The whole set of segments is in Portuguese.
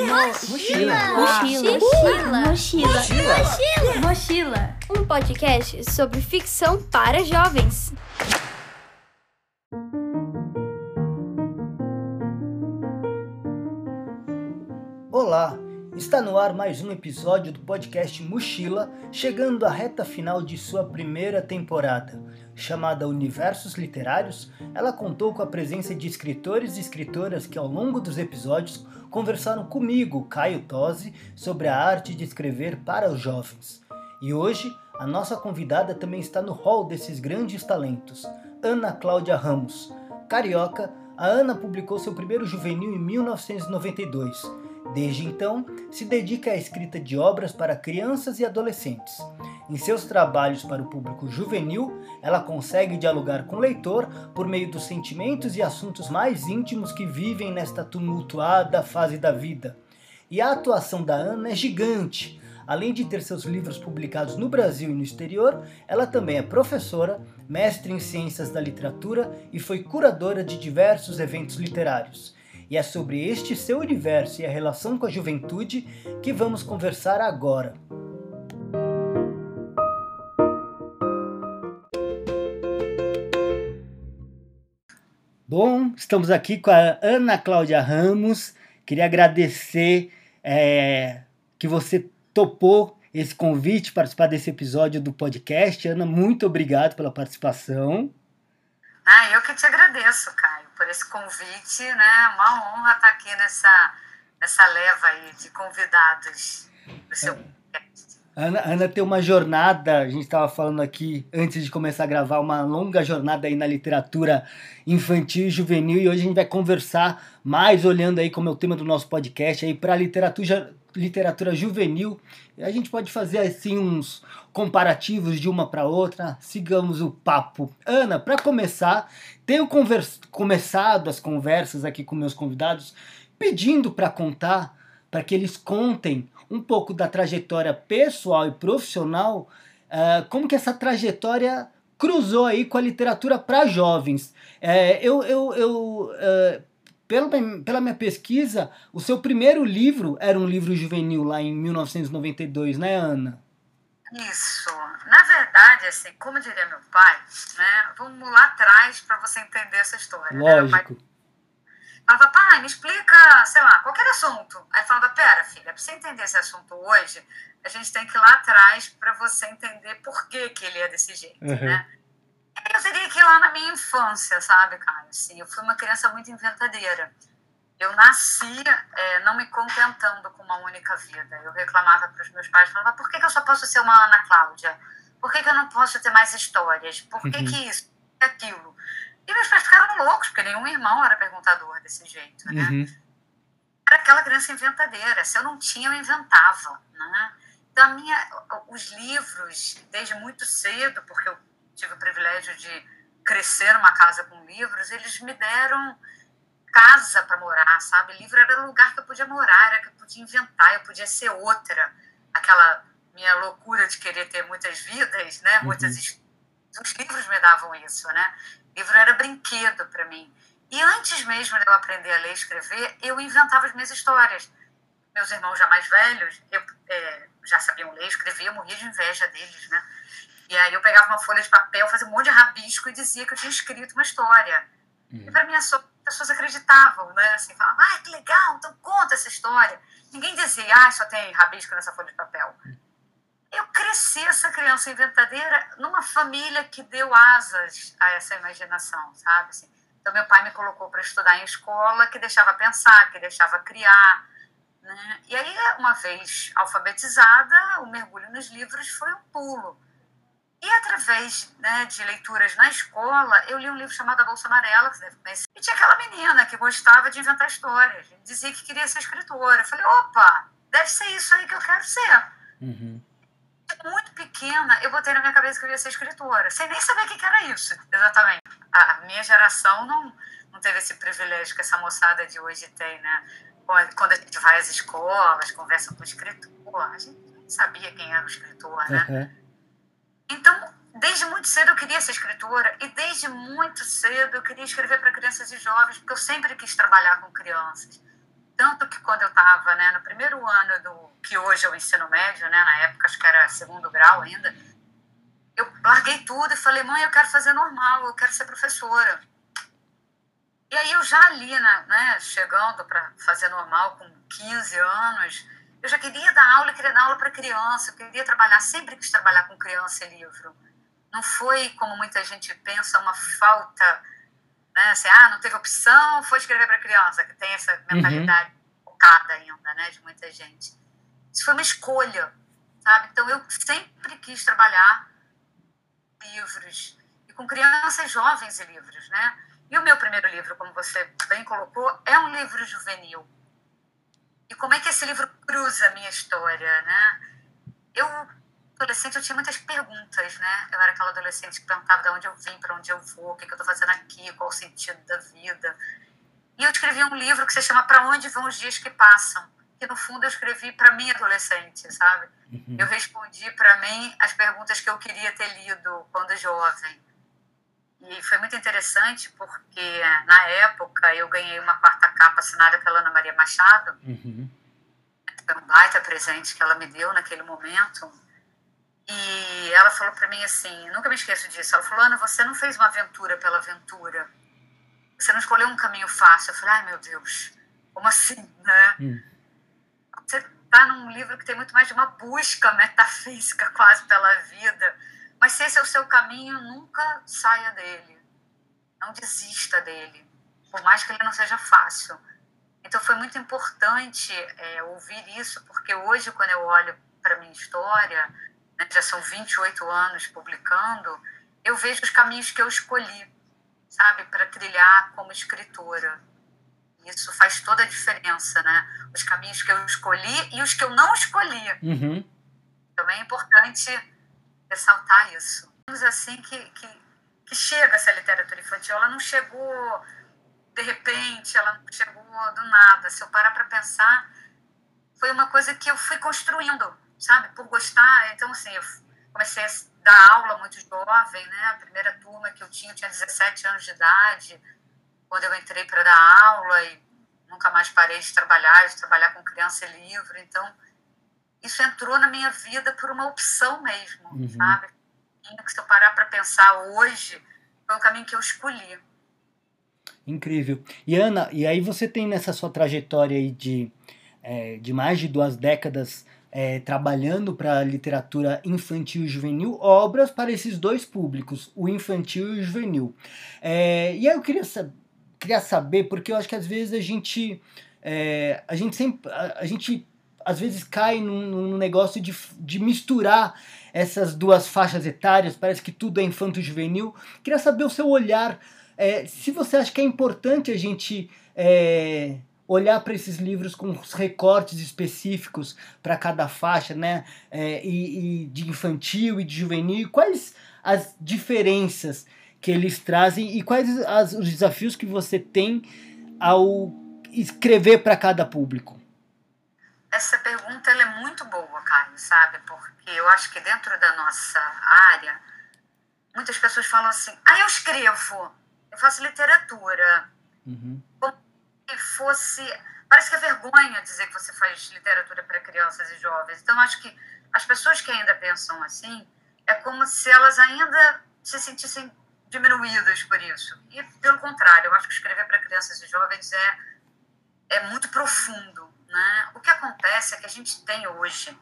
Mochila. Mochila. Mochila. Mochila. Mochila. Um podcast sobre ficção para jovens. Está no ar mais um episódio do podcast Mochila, chegando à reta final de sua primeira temporada. Chamada Universos Literários, ela contou com a presença de escritores e escritoras que, ao longo dos episódios, conversaram comigo, Caio Tosi, sobre a arte de escrever para os jovens. E hoje, a nossa convidada também está no hall desses grandes talentos, Ana Cláudia Ramos. Carioca, a Ana publicou seu primeiro juvenil em 1992. Desde então, se dedica à escrita de obras para crianças e adolescentes. Em seus trabalhos para o público juvenil, ela consegue dialogar com o leitor por meio dos sentimentos e assuntos mais íntimos que vivem nesta tumultuada fase da vida. E a atuação da Ana é gigante. Além de ter seus livros publicados no Brasil e no exterior, ela também é professora, mestre em ciências da literatura e foi curadora de diversos eventos literários. E é sobre este seu universo e a relação com a juventude que vamos conversar agora. Bom, estamos aqui com a Ana Cláudia Ramos. Queria agradecer é, que você topou esse convite, participar desse episódio do podcast. Ana, muito obrigado pela participação. Ah, eu que te agradeço, Caio, por esse convite, né? Uma honra estar aqui nessa, nessa leva aí de convidados do seu podcast. Ana, Ana tem uma jornada, a gente estava falando aqui antes de começar a gravar, uma longa jornada aí na literatura infantil e juvenil, e hoje a gente vai conversar mais olhando aí como é o tema do nosso podcast aí para literatura literatura juvenil. A gente pode fazer assim uns comparativos de uma para outra. Sigamos o papo. Ana, para começar, tenho começado as conversas aqui com meus convidados pedindo para contar, para que eles contem um pouco da trajetória pessoal e profissional, uh, como que essa trajetória cruzou aí com a literatura para jovens. É, eu, eu, eu uh, pela, pela minha pesquisa, o seu primeiro livro era um livro juvenil lá em 1992, né, Ana? Isso. Na verdade, assim, como diria meu pai, né? Vamos lá atrás para você entender essa história. Lógico. Né? Falava, pai, me explica, sei lá, qualquer assunto. Aí falava, pera, filha, para você entender esse assunto hoje, a gente tem que ir lá atrás para você entender por que, que ele é desse jeito, uhum. né? Eu teria que lá na minha infância, sabe, Caio? Assim, eu fui uma criança muito inventadeira. Eu nasci é, não me contentando com uma única vida. Eu reclamava para os meus pais, falava, por que, que eu só posso ser uma Ana Cláudia? Por que, que eu não posso ter mais histórias? Por que, uhum. que isso? Que aquilo? E meus pais ficaram loucos, porque nenhum irmão era perguntador desse jeito, né? Uhum. Era aquela criança inventadeira. Se eu não tinha, eu inventava, né? Então, minha, os livros, desde muito cedo, porque eu tive o privilégio de crescer numa casa com livros, eles me deram casa para morar, sabe? Livro era o lugar que eu podia morar, era que eu podia inventar, eu podia ser outra. Aquela minha loucura de querer ter muitas vidas, né? Uhum. Muitas os livros me davam isso, né? livro era brinquedo para mim. E antes mesmo de eu aprender a ler e escrever, eu inventava as minhas histórias. Meus irmãos já mais velhos, eu é, já sabiam ler, escrever, eu morria de inveja deles, né? E aí eu pegava uma folha de papel, fazia um monte de rabisco e dizia que eu tinha escrito uma história. Uhum. E para mim as pessoas acreditavam, né? Assim, falavam, ah, que legal, então conta essa história. Ninguém dizia, ah, só tem rabisco nessa folha de papel. Eu cresci essa criança inventadeira numa família que deu asas a essa imaginação, sabe? Assim, então, meu pai me colocou para estudar em escola que deixava pensar, que deixava criar. Né? E aí, uma vez alfabetizada, o mergulho nos livros foi um pulo. E através né, de leituras na escola, eu li um livro chamado A Bolsa Amarela, que você deve conhecer. E tinha aquela menina que gostava de inventar histórias, dizia que queria ser escritora. Eu falei, opa, deve ser isso aí que eu quero ser. Uhum muito pequena, eu botei na minha cabeça que eu ia ser escritora, sem nem saber o que era isso, exatamente. A minha geração não, não teve esse privilégio que essa moçada de hoje tem, né? Quando a gente vai às escolas, conversa com o escritor, a gente sabia quem era o escritor, né? Uhum. Então, desde muito cedo eu queria ser escritora e desde muito cedo eu queria escrever para crianças e jovens, porque eu sempre quis trabalhar com crianças. Tanto que quando eu estava né, no primeiro ano do que hoje é o ensino médio, né, na época acho que era segundo grau ainda, eu larguei tudo e falei, mãe, eu quero fazer normal, eu quero ser professora. E aí eu já ali, né, né chegando para fazer normal com 15 anos, eu já queria dar aula, queria dar aula para criança, eu queria trabalhar, sempre quis trabalhar com criança e livro. Não foi, como muita gente pensa, uma falta, né, assim, ah, não teve opção, foi escrever para criança, que tem essa uhum. mentalidade uhum. focada ainda, né, de muita gente. Isso foi uma escolha, sabe? Então eu sempre quis trabalhar livros e com crianças jovens e livros, né? E o meu primeiro livro, como você bem colocou, é um livro juvenil. E como é que esse livro cruza a minha história, né? Eu, adolescente, eu tinha muitas perguntas, né? Eu era aquela adolescente que perguntava de onde eu vim, para onde eu vou, o que, que eu estou fazendo aqui, qual o sentido da vida. E eu escrevi um livro que se chama Para Onde Vão os Dias que Passam, que no fundo eu escrevi para mim adolescente, sabe? Uhum. Eu respondi para mim as perguntas que eu queria ter lido quando jovem. E foi muito interessante porque, na época, eu ganhei uma quarta capa assinada pela Ana Maria Machado. Uhum. Foi um baita presente que ela me deu naquele momento. E ela falou para mim assim: nunca me esqueço disso. Ela falou: Ana, você não fez uma aventura pela aventura. Você não escolheu um caminho fácil. Eu falei: ai meu Deus, como assim, né? Uhum. Você está num livro que tem muito mais de uma busca metafísica quase pela vida mas se esse é o seu caminho, nunca saia dele. Não desista dele, por mais que ele não seja fácil. Então foi muito importante é, ouvir isso, porque hoje, quando eu olho para minha história, né, já são 28 anos publicando, eu vejo os caminhos que eu escolhi, sabe, para trilhar como escritora. Isso faz toda a diferença, né? Os caminhos que eu escolhi e os que eu não escolhi. Uhum. Também é importante ressaltar isso. assim que, que, que chega essa literatura infantil, ela não chegou de repente, ela não chegou do nada. Se eu parar para pensar, foi uma coisa que eu fui construindo, sabe, por gostar. Então, assim, eu comecei a dar aula muito jovem, né? A primeira turma que eu tinha, eu tinha 17 anos de idade, quando eu entrei para dar aula e nunca mais parei de trabalhar, de trabalhar com criança e livro. Então, isso entrou na minha vida por uma opção mesmo, uhum. sabe? Que se eu parar para pensar hoje, foi um caminho que eu escolhi. Incrível. E Ana, e aí você tem nessa sua trajetória aí de, é, de mais de duas décadas é, trabalhando para a literatura infantil e juvenil, obras para esses dois públicos, o infantil e o juvenil. É, e aí eu queria, queria saber, porque eu acho que às vezes a gente, é, a gente sempre, a, a gente às vezes cai num, num, negócio de, de misturar essas duas faixas etárias, parece que tudo é infanto-juvenil. Queria saber o seu olhar, é, se você acha que é importante a gente é, olhar para esses livros com os recortes específicos para cada faixa, né? É, e, e, de infantil e de juvenil, quais as diferenças que eles trazem e quais as, os desafios que você tem ao escrever para cada público? Essa pergunta é muito boa, Caio, sabe? Porque eu acho que dentro da nossa área, muitas pessoas falam assim: ah, eu escrevo, eu faço literatura. Uhum. Como se fosse. Parece que é vergonha dizer que você faz literatura para crianças e jovens. Então, acho que as pessoas que ainda pensam assim, é como se elas ainda se sentissem diminuídas por isso. E, pelo contrário, eu acho que escrever para crianças e jovens é, é muito profundo né? O que acontece é que a gente tem hoje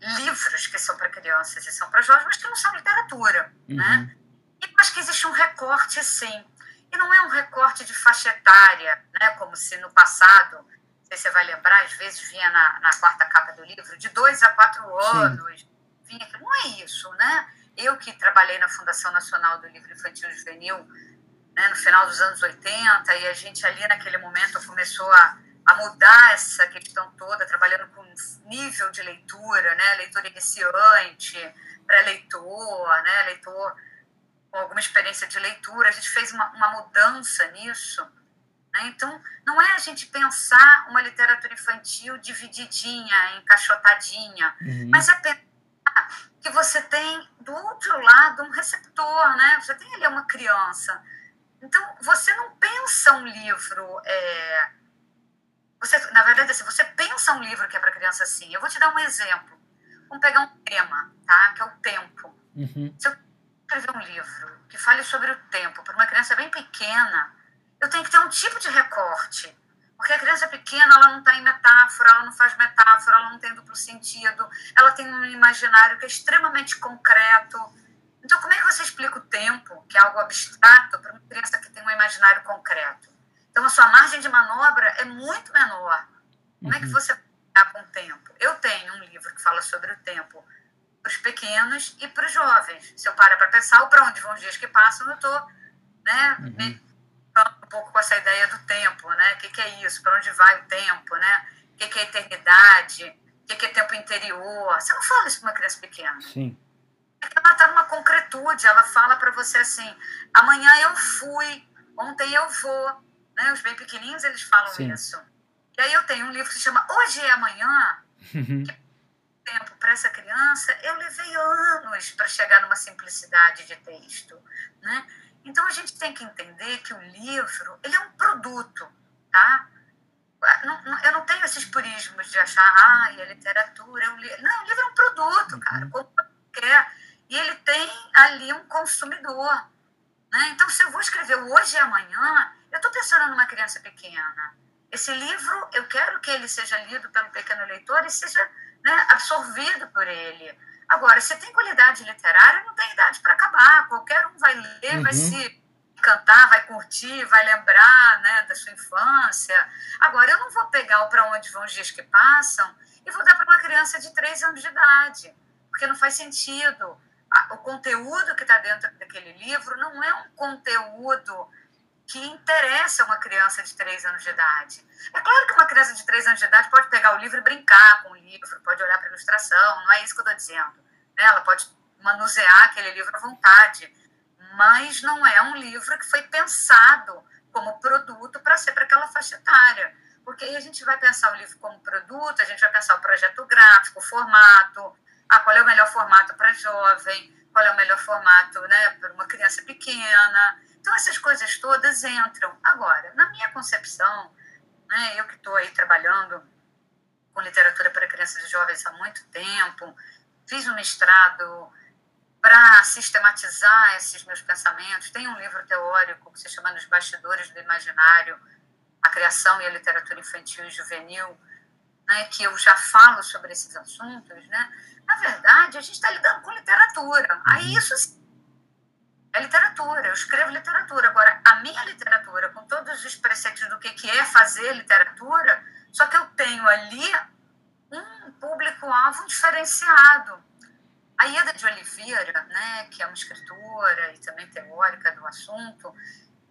livros que são para crianças e são para jovens, mas que não são literatura. Uhum. Né? E acho que existe um recorte, sim. E não é um recorte de faixa etária, né? como se no passado, não sei se você vai lembrar, às vezes vinha na, na quarta capa do livro, de dois a quatro anos. Vinha, não é isso, né? Eu que trabalhei na Fundação Nacional do Livro Infantil e Juvenil né, no final dos anos 80, e a gente ali naquele momento começou a a mudar essa questão toda, trabalhando com nível de leitura, né? leitor iniciante, pré-leitor, né? leitor com alguma experiência de leitura. A gente fez uma, uma mudança nisso. Né? Então, não é a gente pensar uma literatura infantil divididinha, encaixotadinha, uhum. mas é pensar que você tem do outro lado um receptor, né? Você tem ali uma criança. Então, você não pensa um livro... É, Você, na verdade, assim, você pensa um livro que é para criança assim. Eu vou te dar um exemplo. Vamos pegar um tema, tá? Que é o tempo. Uhum. Se eu escrever um livro que fale sobre o tempo para uma criança bem pequena, eu tenho que ter um tipo de recorte. Porque a criança pequena, ela não está em metáfora, ela não faz metáfora, ela não tem duplo sentido, ela tem um imaginário que é extremamente concreto. Então, como é que você explica o tempo, que é algo abstrato, para uma criança que tem um imaginário concreto? Então, a sua margem de manobra é muito menor. Como é que você vai com o tempo? Eu tenho um livro que fala sobre o tempo para os pequenos e para os jovens. Se eu parar para pensar, para onde vão os dias que passam, eu estou né, Uhum. me um pouco com essa ideia do tempo, né? O que, que é isso? Para onde vai o tempo, né? O que, que é eternidade? O que, que é tempo interior? Você não fala isso para uma criança pequena. Sim. Ela está numa concretude, ela fala para você assim: amanhã eu fui, ontem eu vou. Né? Os bem pequenininhos eles falam Sim. isso. E aí eu tenho um livro que se chama Hoje é Amanhã. Uhum. Tempo para essa criança, eu levei anos para chegar numa simplicidade de texto, né? Então a gente tem que entender que o livro ele é um produto, tá? Eu não tenho esses purismos de achar, ah, a literatura é um livro. Não, o livro é um produto, cara, como quer. E ele tem ali um consumidor. Né? Então, se eu vou escrever hoje e amanhã, eu estou pensando numa criança pequena. Esse livro, eu quero que ele seja lido pelo pequeno leitor e seja né, absorvido por ele. Agora, se tem qualidade literária, não tem idade para acabar. Qualquer um vai ler, vai Uhum. se cantar, vai curtir, vai lembrar né, da sua infância. Agora, eu não vou pegar o Para Onde Vão os Dias que Passam e vou dar para uma criança de 3 anos de idade, porque não faz sentido. O conteúdo que está dentro daquele livro não é um conteúdo que interessa uma criança de 3 anos de idade. É claro que uma criança de 3 anos de idade pode pegar o livro e brincar com o livro, pode olhar para a ilustração, não é isso que eu estou dizendo. né? Ela pode manusear aquele livro à vontade, mas não é um livro que foi pensado como produto para ser para aquela faixa etária. Porque aí a gente vai pensar o livro como produto, a gente vai pensar o projeto gráfico, o formato, ah, qual é o melhor formato para jovem, qual é o melhor formato né, para uma criança pequena. Então, essas coisas todas entram. Agora, na minha concepção, né, eu que estou aí trabalhando com literatura para crianças e jovens há muito tempo, fiz um mestrado para sistematizar esses meus pensamentos. Tem um livro teórico que se chama Nos Bastidores do Imaginário, a criação e a literatura infantil e juvenil, né, que eu já falo sobre esses assuntos, né? Na verdade, a gente está lidando com literatura. Aí isso sim, é literatura, eu escrevo literatura. Agora, a minha literatura, com todos os preceitos do que que é fazer literatura, só que eu tenho ali um público-alvo diferenciado. A Ieda de Oliveira, né, que é uma escritora e também teórica do assunto,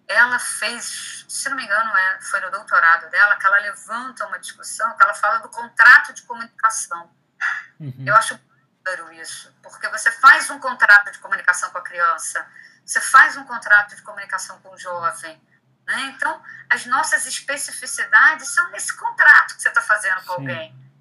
ela fez, se não me engano, é, foi no doutorado dela, que ela levanta uma discussão, que ela fala do contrato de comunicação. Uhum. Eu acho isso, porque você faz um contrato de comunicação com a criança, você faz um contrato de comunicação com o jovem, né? Então, as nossas especificidades são nesse contrato que você está fazendo com Sim. alguém.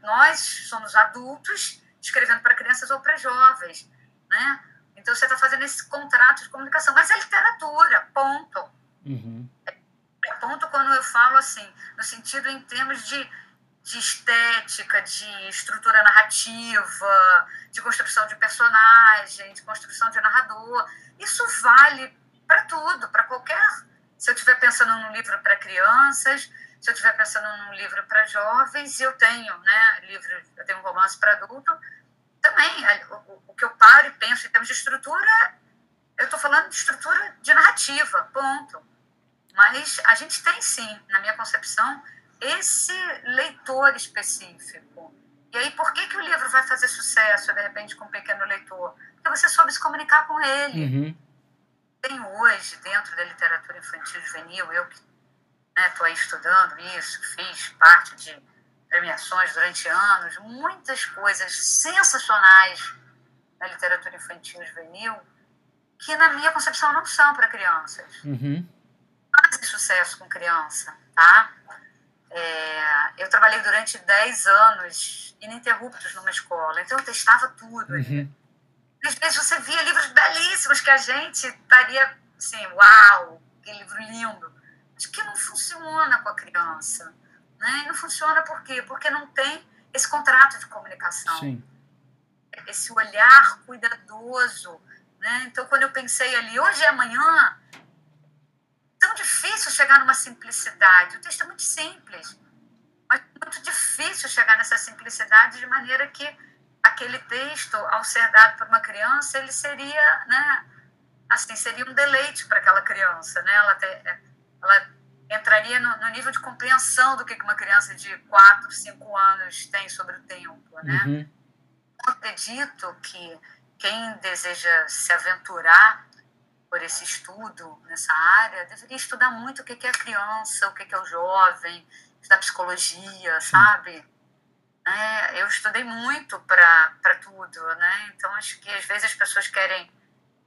Nós somos adultos escrevendo para crianças ou para jovens, né? Então, você está fazendo esse contrato de comunicação, mas é literatura, ponto. Uhum. Ponto quando eu falo assim, no sentido em termos de, de estética, de estrutura narrativa, de construção de personagem, de construção de narrador. Isso vale para tudo, para qualquer. Se eu estiver pensando num livro para crianças, se eu estiver pensando num livro para jovens, eu tenho, né, livro, eu tenho um romance para adulto, também o, o- que eu paro e penso em termos de estrutura, eu estou falando de estrutura de narrativa, ponto. Mas a gente tem sim, na minha concepção, esse leitor específico. E aí, por que, que o livro vai fazer sucesso, de repente, com um pequeno leitor? Porque você soube se comunicar com ele. Uhum. Tem hoje, dentro da literatura infantil e juvenil, eu que estou aí estudando isso, fiz parte de premiações durante anos, muitas coisas sensacionais na literatura infantil e juvenil, que, na minha concepção, não são para crianças Uhum. fazem sucesso com criança, tá? É, eu trabalhei durante 10 anos ininterruptos numa escola, então eu testava tudo. Uhum. Às vezes você via livros belíssimos que a gente estaria assim, uau, que livro lindo, mas que não funciona com a criança. Né? E não funciona por quê? Porque não tem esse contrato de comunicação. Sim. Esse olhar cuidadoso. Né? Então, quando eu pensei ali, hoje é amanhã, tão difícil chegar numa simplicidade. O texto é muito simples, mas muito difícil chegar nessa simplicidade de maneira que aquele texto, ao ser dado para uma criança, ele seria, né, assim, seria um deleite para aquela criança, né? Ela, te, ela entraria no, no, nível de compreensão do que uma criança de 4, 5 anos tem sobre o tempo, né? Uhum. Eu acredito que quem deseja se aventurar por esse estudo nessa área deveria estudar muito o que é a criança, o que é o jovem, estudar psicologia, sabe? É, eu estudei muito para tudo, né? Então acho que às vezes as pessoas querem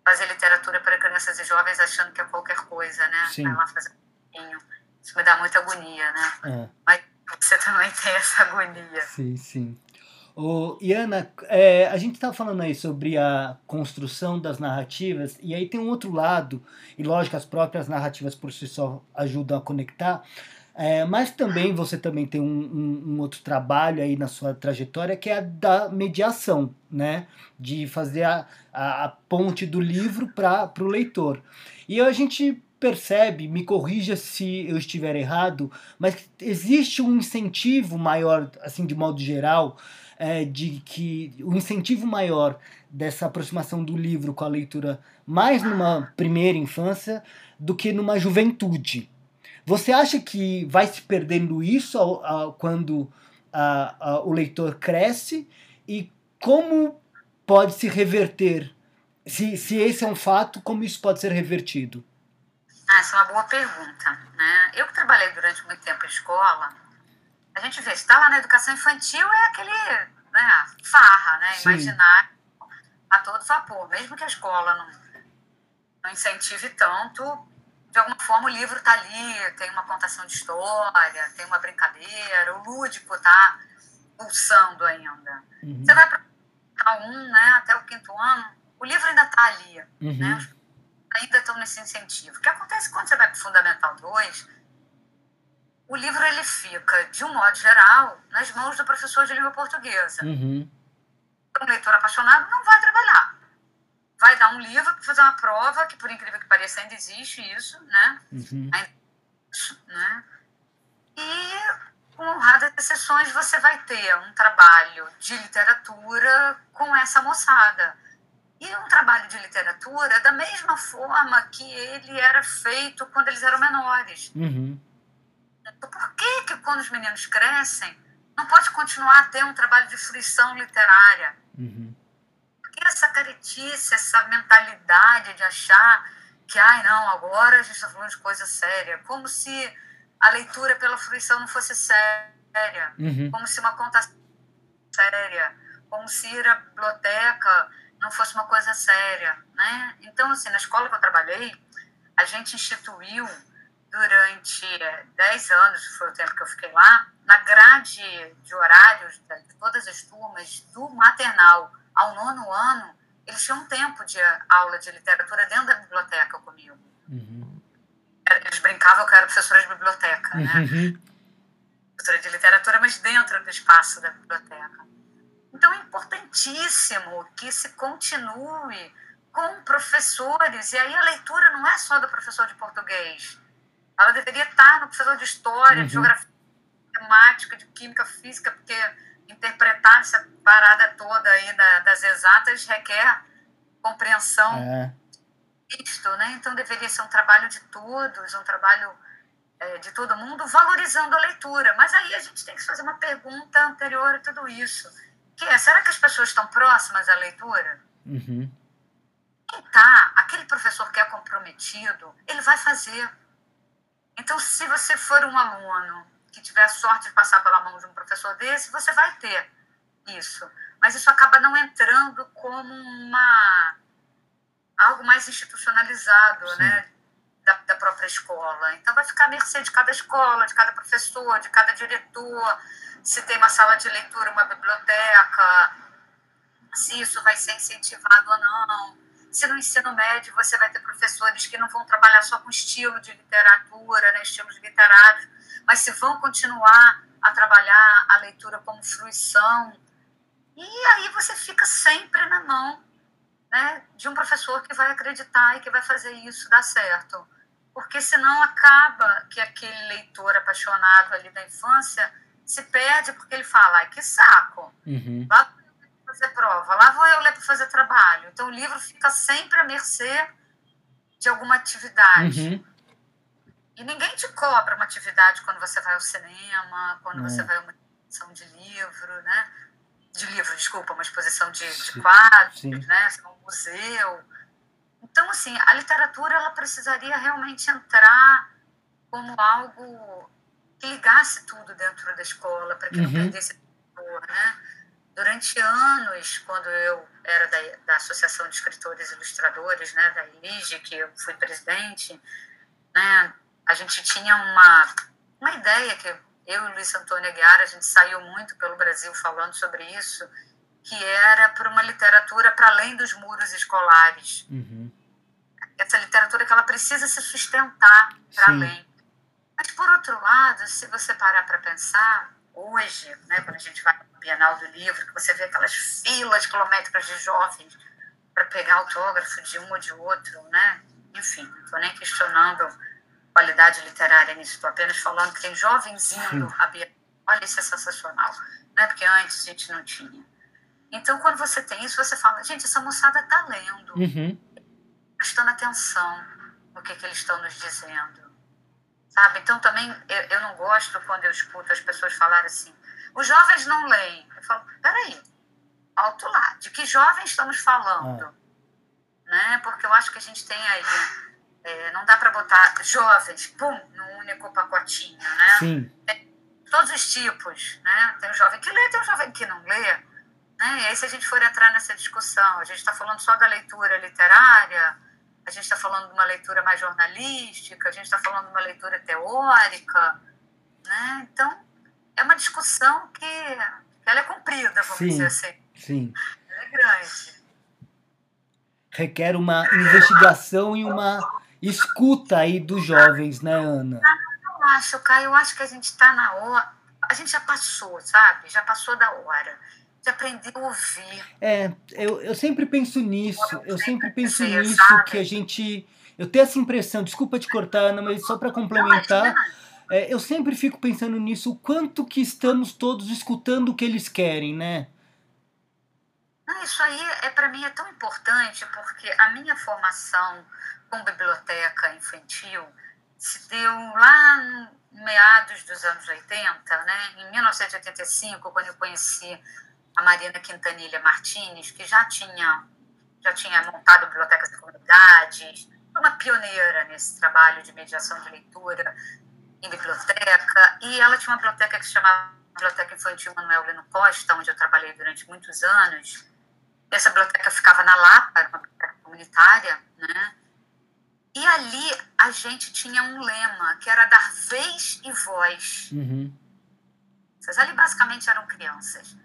fazer literatura para crianças e jovens achando que é qualquer coisa, né? Sim. Vai lá fazer um pouquinho. Isso me dá muita agonia, né? É. Mas você também tem essa agonia. Sim, sim. O Iana, é, a gente estava falando aí sobre a construção das narrativas, e aí tem um outro lado, e lógico, as próprias narrativas por si só ajudam a conectar, é, mas também você também tem um, um, um, outro trabalho aí na sua trajetória que é a da mediação, né? De fazer a, a, a ponte do livro para o leitor. E a gente percebe, me corrija se eu estiver errado, mas existe um incentivo maior, assim, de modo geral, é, de que o incentivo maior dessa aproximação do livro com a leitura mais numa primeira infância do que numa juventude. Você acha que vai se perdendo isso ao, ao, quando a, a, o leitor cresce? E como pode se reverter? Se, se esse é um fato, como isso pode ser revertido? Ah, essa é uma boa pergunta. Né? Eu que trabalhei durante muito tempo em escola, a gente vê, está lá na educação infantil é aquele né, farra, né? Imaginar a todo vapor. Mesmo que a escola não, não incentive tanto, de alguma forma o livro está ali, tem uma contação de história, tem uma brincadeira, o lúdico está pulsando ainda. Uhum. Você vai para um, né, até o quinto ano, o livro ainda está ali, uhum. né? Ainda estão nesse incentivo. O que acontece quando você vai para o Fundamental 2, o livro ele fica, de um modo geral, nas mãos do professor de língua portuguesa. Uhum. Um leitor apaixonado não vai trabalhar vai dar um livro para fazer uma prova, que por incrível que pareça ainda existe isso, né? Uhum. Ainda, né? E com honradas exceções você vai ter um trabalho de literatura com essa moçada. E um trabalho de literatura da mesma forma que ele era feito quando eles eram menores. Uhum. Então, por que, que quando os meninos crescem, não pode continuar a ter um trabalho de fruição literária? Uhum que essa caretice, essa mentalidade de achar que, ai, não, agora a gente está falando de coisa séria, como se a leitura pela fruição não fosse séria, uhum. como se uma conta séria, como se ir à biblioteca não fosse uma coisa séria, né? Então, assim, na escola que eu trabalhei, a gente instituiu durante 10 anos, foi o tempo que eu fiquei lá, na grade de horários de todas as turmas do maternal ao nono ano, eles tinham um tempo de aula de literatura dentro da biblioteca comigo. Uhum. Eles brincavam que eu era professora de biblioteca, né? Uhum. Professora de literatura, mas dentro do espaço da biblioteca. Então é importantíssimo que se continue com professores, e aí a leitura não é só do professor de português. Ela deveria estar no professor de história, uhum. de geografia, de matemática, de química, física, porque interpretar essa parada toda aí da, das exatas requer compreensão é. disto, né? Então deveria ser um trabalho de todos, um trabalho é, de todo mundo, valorizando a leitura. Mas aí a gente tem que fazer uma pergunta anterior a tudo isso, que é, será que as pessoas estão próximas à leitura? Uhum. Quem tá, aquele professor que é comprometido, ele vai fazer. Então, se você for um aluno que tiver a sorte de passar pela mão de um professor desse, você vai ter isso. Mas isso acaba não entrando como uma algo mais institucionalizado, Sim. né? Da, da, própria escola. Então vai ficar à mercê de cada escola, de cada professor, de cada diretor, se tem uma sala de leitura, uma biblioteca, se isso vai ser incentivado ou não. Se no ensino médio você vai ter professores que não vão trabalhar só com estilo de literatura, né, estilos literários, mas se vão continuar a trabalhar a leitura como fruição. E aí você fica sempre na mão né, de um professor que vai acreditar e que vai fazer isso dar certo. Porque senão acaba que aquele leitor apaixonado ali da infância se perde porque ele fala, ai, que saco. Uhum. Lá fazer prova, lá vou eu ler para fazer trabalho. Então o livro fica sempre à mercê de alguma atividade. Uhum. E ninguém te cobra uma atividade quando você vai ao cinema, quando é. você vai a uma exposição de livro, né? De livro, desculpa, uma exposição de, de quadros, Sim. né? Um museu. Então, assim, a literatura ela precisaria realmente entrar como algo que ligasse tudo dentro da escola, para que uhum. não perdesse né? Durante anos, quando eu era da, da Associação de Escritores e Ilustradores, né, da ILIGE, que eu fui presidente, né, a gente tinha uma, uma ideia que eu e Luiz Antônio Aguiar, a gente saiu muito pelo Brasil falando sobre isso, que era por uma literatura para além dos muros escolares. Uhum. Essa literatura que ela precisa se sustentar para além. Mas, por outro lado, se você parar para pensar, hoje, né, quando a gente vai no Bienal do Livro, que você vê aquelas filas quilométricas de jovens para pegar autógrafo de um ou de outro, né? Enfim, não estou nem questionando qualidade literária nisso, estou apenas falando que tem jovens indo a Bienal. Olha, isso é sensacional, né? Porque antes a gente não tinha. Então, quando você tem isso, você fala, gente, essa moçada está lendo, uhum. prestando atenção no que, que eles estão nos dizendo, sabe? Então, também, eu, eu não gosto quando eu escuto as pessoas falarem assim, os jovens não leem. Eu falo, peraí, alto lá, de que jovens estamos falando? Ah. Né? Porque eu acho que a gente tem aí é, não dá para botar jovens, pum, num único pacotinho, né? Sim. Tem todos os tipos, né? Tem um jovem que lê, tem um jovem que não lê. Né? E aí, se a gente for entrar nessa discussão, a gente está falando só da leitura literária, a gente está falando de uma leitura mais jornalística, a gente está falando de uma leitura teórica, né? Então, é uma discussão que, que ela é comprida, vamos sim, dizer assim. Sim. Ela é grande. Requer uma investigação e uma escuta aí dos jovens, né, Ana? Eu acho, Caio, eu acho que a gente está na hora. A gente já passou, sabe? Já passou da hora de aprender a ouvir. É, eu, eu sempre penso nisso. Eu sempre penso nisso que a gente. Eu tenho essa impressão, desculpa te cortar, Ana, mas só para complementar. É, eu sempre fico pensando nisso, o quanto que estamos todos escutando o que eles querem, né? isso aí é para mim é tão importante porque a minha formação com biblioteca infantil se deu lá no meados dos anos 80, né? Em 1985, quando eu conheci a Marina Quintanilha Martinez, que já tinha já tinha montado bibliotecas de comunidades, uma pioneira nesse trabalho de mediação de leitura em biblioteca, e ela tinha uma biblioteca que se chamava Biblioteca Infantil Manuel Leno Costa, onde eu trabalhei durante muitos anos. Essa biblioteca ficava na Lapa, era uma biblioteca comunitária, né? E ali a gente tinha um lema, que era dar vez e voz. Uhum. Ali basicamente eram crianças.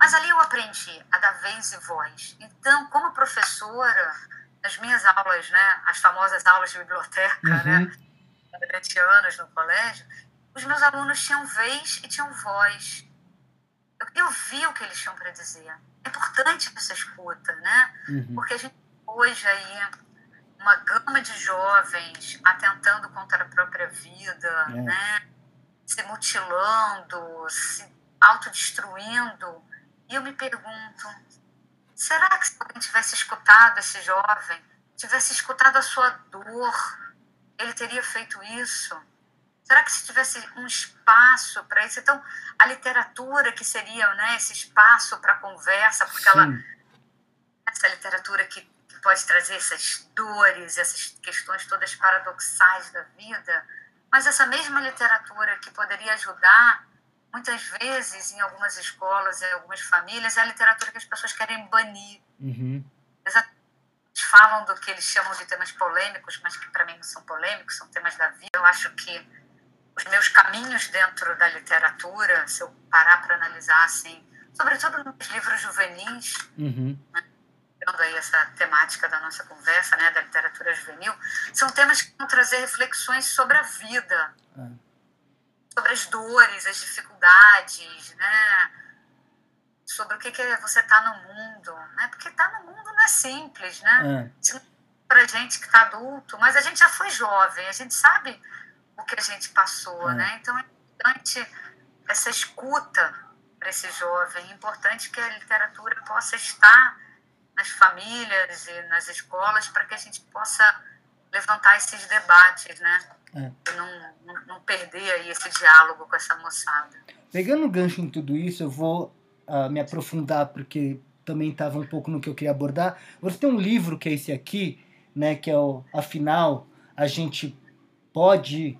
Mas ali eu aprendi a dar vez e voz. Então, como professora, nas minhas aulas, né, as famosas aulas de biblioteca, uhum. né, durante anos no colégio, os meus alunos tinham vez e tinham voz. Eu queria ouvir o que eles tinham para dizer. É importante essa escuta, né? Uhum. Porque a gente hoje aí uma gama de jovens atentando contra a própria vida, é. né? Se mutilando, se autodestruindo. E eu me pergunto, será que se alguém tivesse escutado esse jovem, tivesse escutado a sua dor, ele teria feito isso? Será que se tivesse um espaço para isso? Então, a literatura que seria né, esse espaço para conversa, porque Sim. ela. Essa literatura que, que pode trazer essas dores, essas questões todas paradoxais da vida, mas essa mesma literatura que poderia ajudar, muitas vezes, em algumas escolas, em algumas famílias, é a literatura que as pessoas querem banir. Uhum. Eles falam do que eles chamam de temas polêmicos, mas que para mim não são polêmicos, são temas da vida. Eu acho que os meus caminhos dentro da literatura, se eu parar para analisar, assim, sobretudo nos livros juvenis, uhum. né, aí essa temática da nossa conversa, né, da literatura juvenil, são temas que vão trazer reflexões sobre a vida, é. Sobre as dores, as dificuldades, né? Sobre o que, que é você tá no mundo, né? Porque estar tá no mundo não é simples, né? É. Para gente que está adulto, mas a gente já foi jovem, a gente sabe o que a gente passou, é. né? Então é importante essa escuta para esse jovem, é importante que a literatura possa estar nas famílias e nas escolas para que a gente possa levantar esses debates, né? É. Não, não, não, perder aí esse diálogo com essa moçada. Pegando o gancho em tudo isso, eu vou uh, me aprofundar porque também estava um pouco no que eu queria abordar. Você tem um livro que é esse aqui, né? Que é o Afinal, a gente pode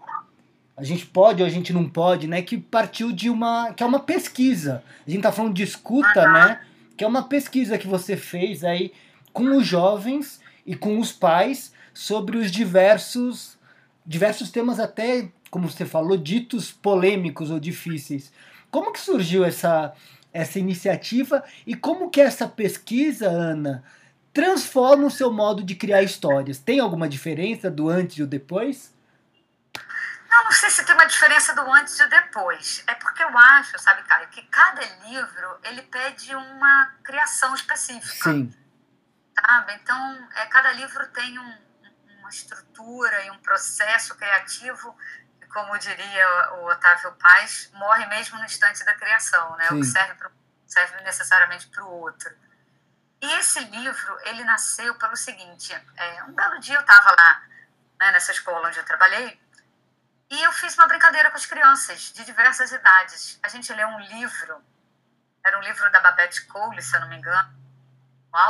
a gente pode ou a gente não pode, né? Que partiu de uma. que é uma pesquisa. A gente tá falando de escuta, uhum. né? Que é uma pesquisa que você fez aí com os jovens e com os pais sobre os diversos diversos temas até, como você falou, ditos polêmicos ou difíceis. Como que surgiu essa essa iniciativa e como que essa pesquisa, Ana, transforma o seu modo de criar histórias? Tem alguma diferença do antes e o depois? Não, não sei se tem uma diferença do antes e o depois. É porque eu acho, sabe, Caio, que cada livro ele pede uma criação específica. Sim. Sabe? Então, é, cada livro tem um, uma estrutura e um processo criativo que, como diria o Otávio Paz, morre mesmo no instante da criação, né? Sim. O que serve, pro, serve necessariamente para o outro. E esse livro, ele nasceu pelo seguinte, é, um belo dia eu estava lá, né, nessa escola onde eu trabalhei, e eu fiz uma brincadeira com as crianças de diversas idades. A gente leu um livro, era um livro da Babette Cole, se eu não me engano,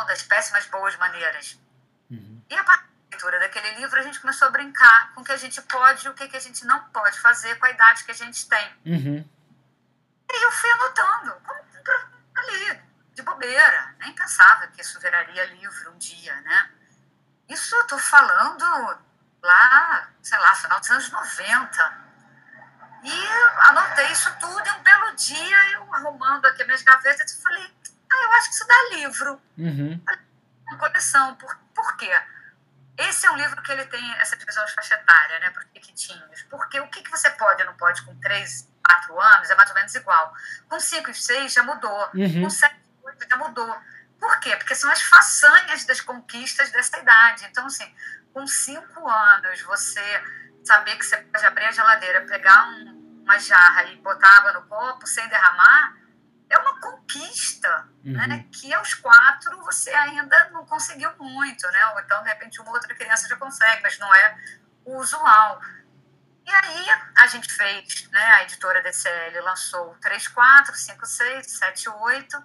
das Péssimas Boas Maneiras. Uhum. E a partir leitura daquele livro, a gente começou a brincar com o que a gente pode e o que a gente não pode fazer com a idade que a gente tem. Uhum. E eu fui anotando, ali, de bobeira. Nem pensava que isso viraria livro um dia, né? Isso eu tô falando lá, sei lá, final dos anos 90. E anotei isso tudo e um belo dia eu arrumando aqui minhas gavetas e falei, ah, eu acho que isso dá livro. Uhum. Uma coleção. Por, por quê? Esse é um livro que ele tem essa divisão de faixa etária, né, para pequitinhos. Porque o que, que você pode ou não pode com 3, 4 anos é mais ou menos igual. Com 5 e 6 já mudou. Uhum. Com 7 e 8 já mudou. Por quê? Porque são as façanhas das conquistas dessa idade. Então, assim, com cinco anos, você saber que você pode abrir a geladeira, pegar um, uma jarra e botar água no copo sem derramar, é uma conquista, uhum. né? Que aos quatro você ainda não conseguiu muito, né? Ou então, de repente, uma outra criança já consegue, mas não é o usual. E aí a gente fez, né? A editora DCL lançou 3, 4, 5, 6, 7, 8.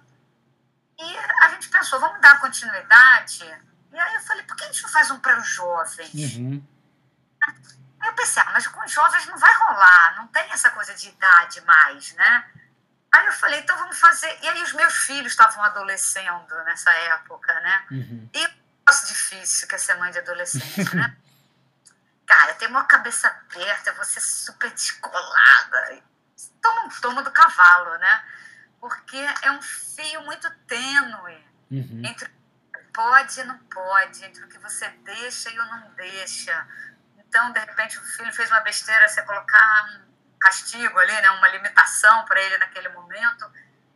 E a gente pensou, vamos dar continuidade e aí eu falei, por que a gente não faz um para os jovens? Uhum. Aí eu pensei, ah, mas com os jovens não vai rolar, não tem essa coisa de idade mais, né? Aí eu falei, então vamos fazer. E aí os meus filhos estavam adolescendo nessa época, né? Uhum. E eu difícil que é ser mãe de adolescente, né? Cara, tem uma cabeça aberta, você super descolada. Toma um tomo do cavalo, né? Porque é um fio muito tênue uhum. entre pode e não pode, entre o que você deixa e o não deixa. Então, de repente, o filho fez uma besteira, você colocar castigo ali, né, uma limitação para ele naquele momento.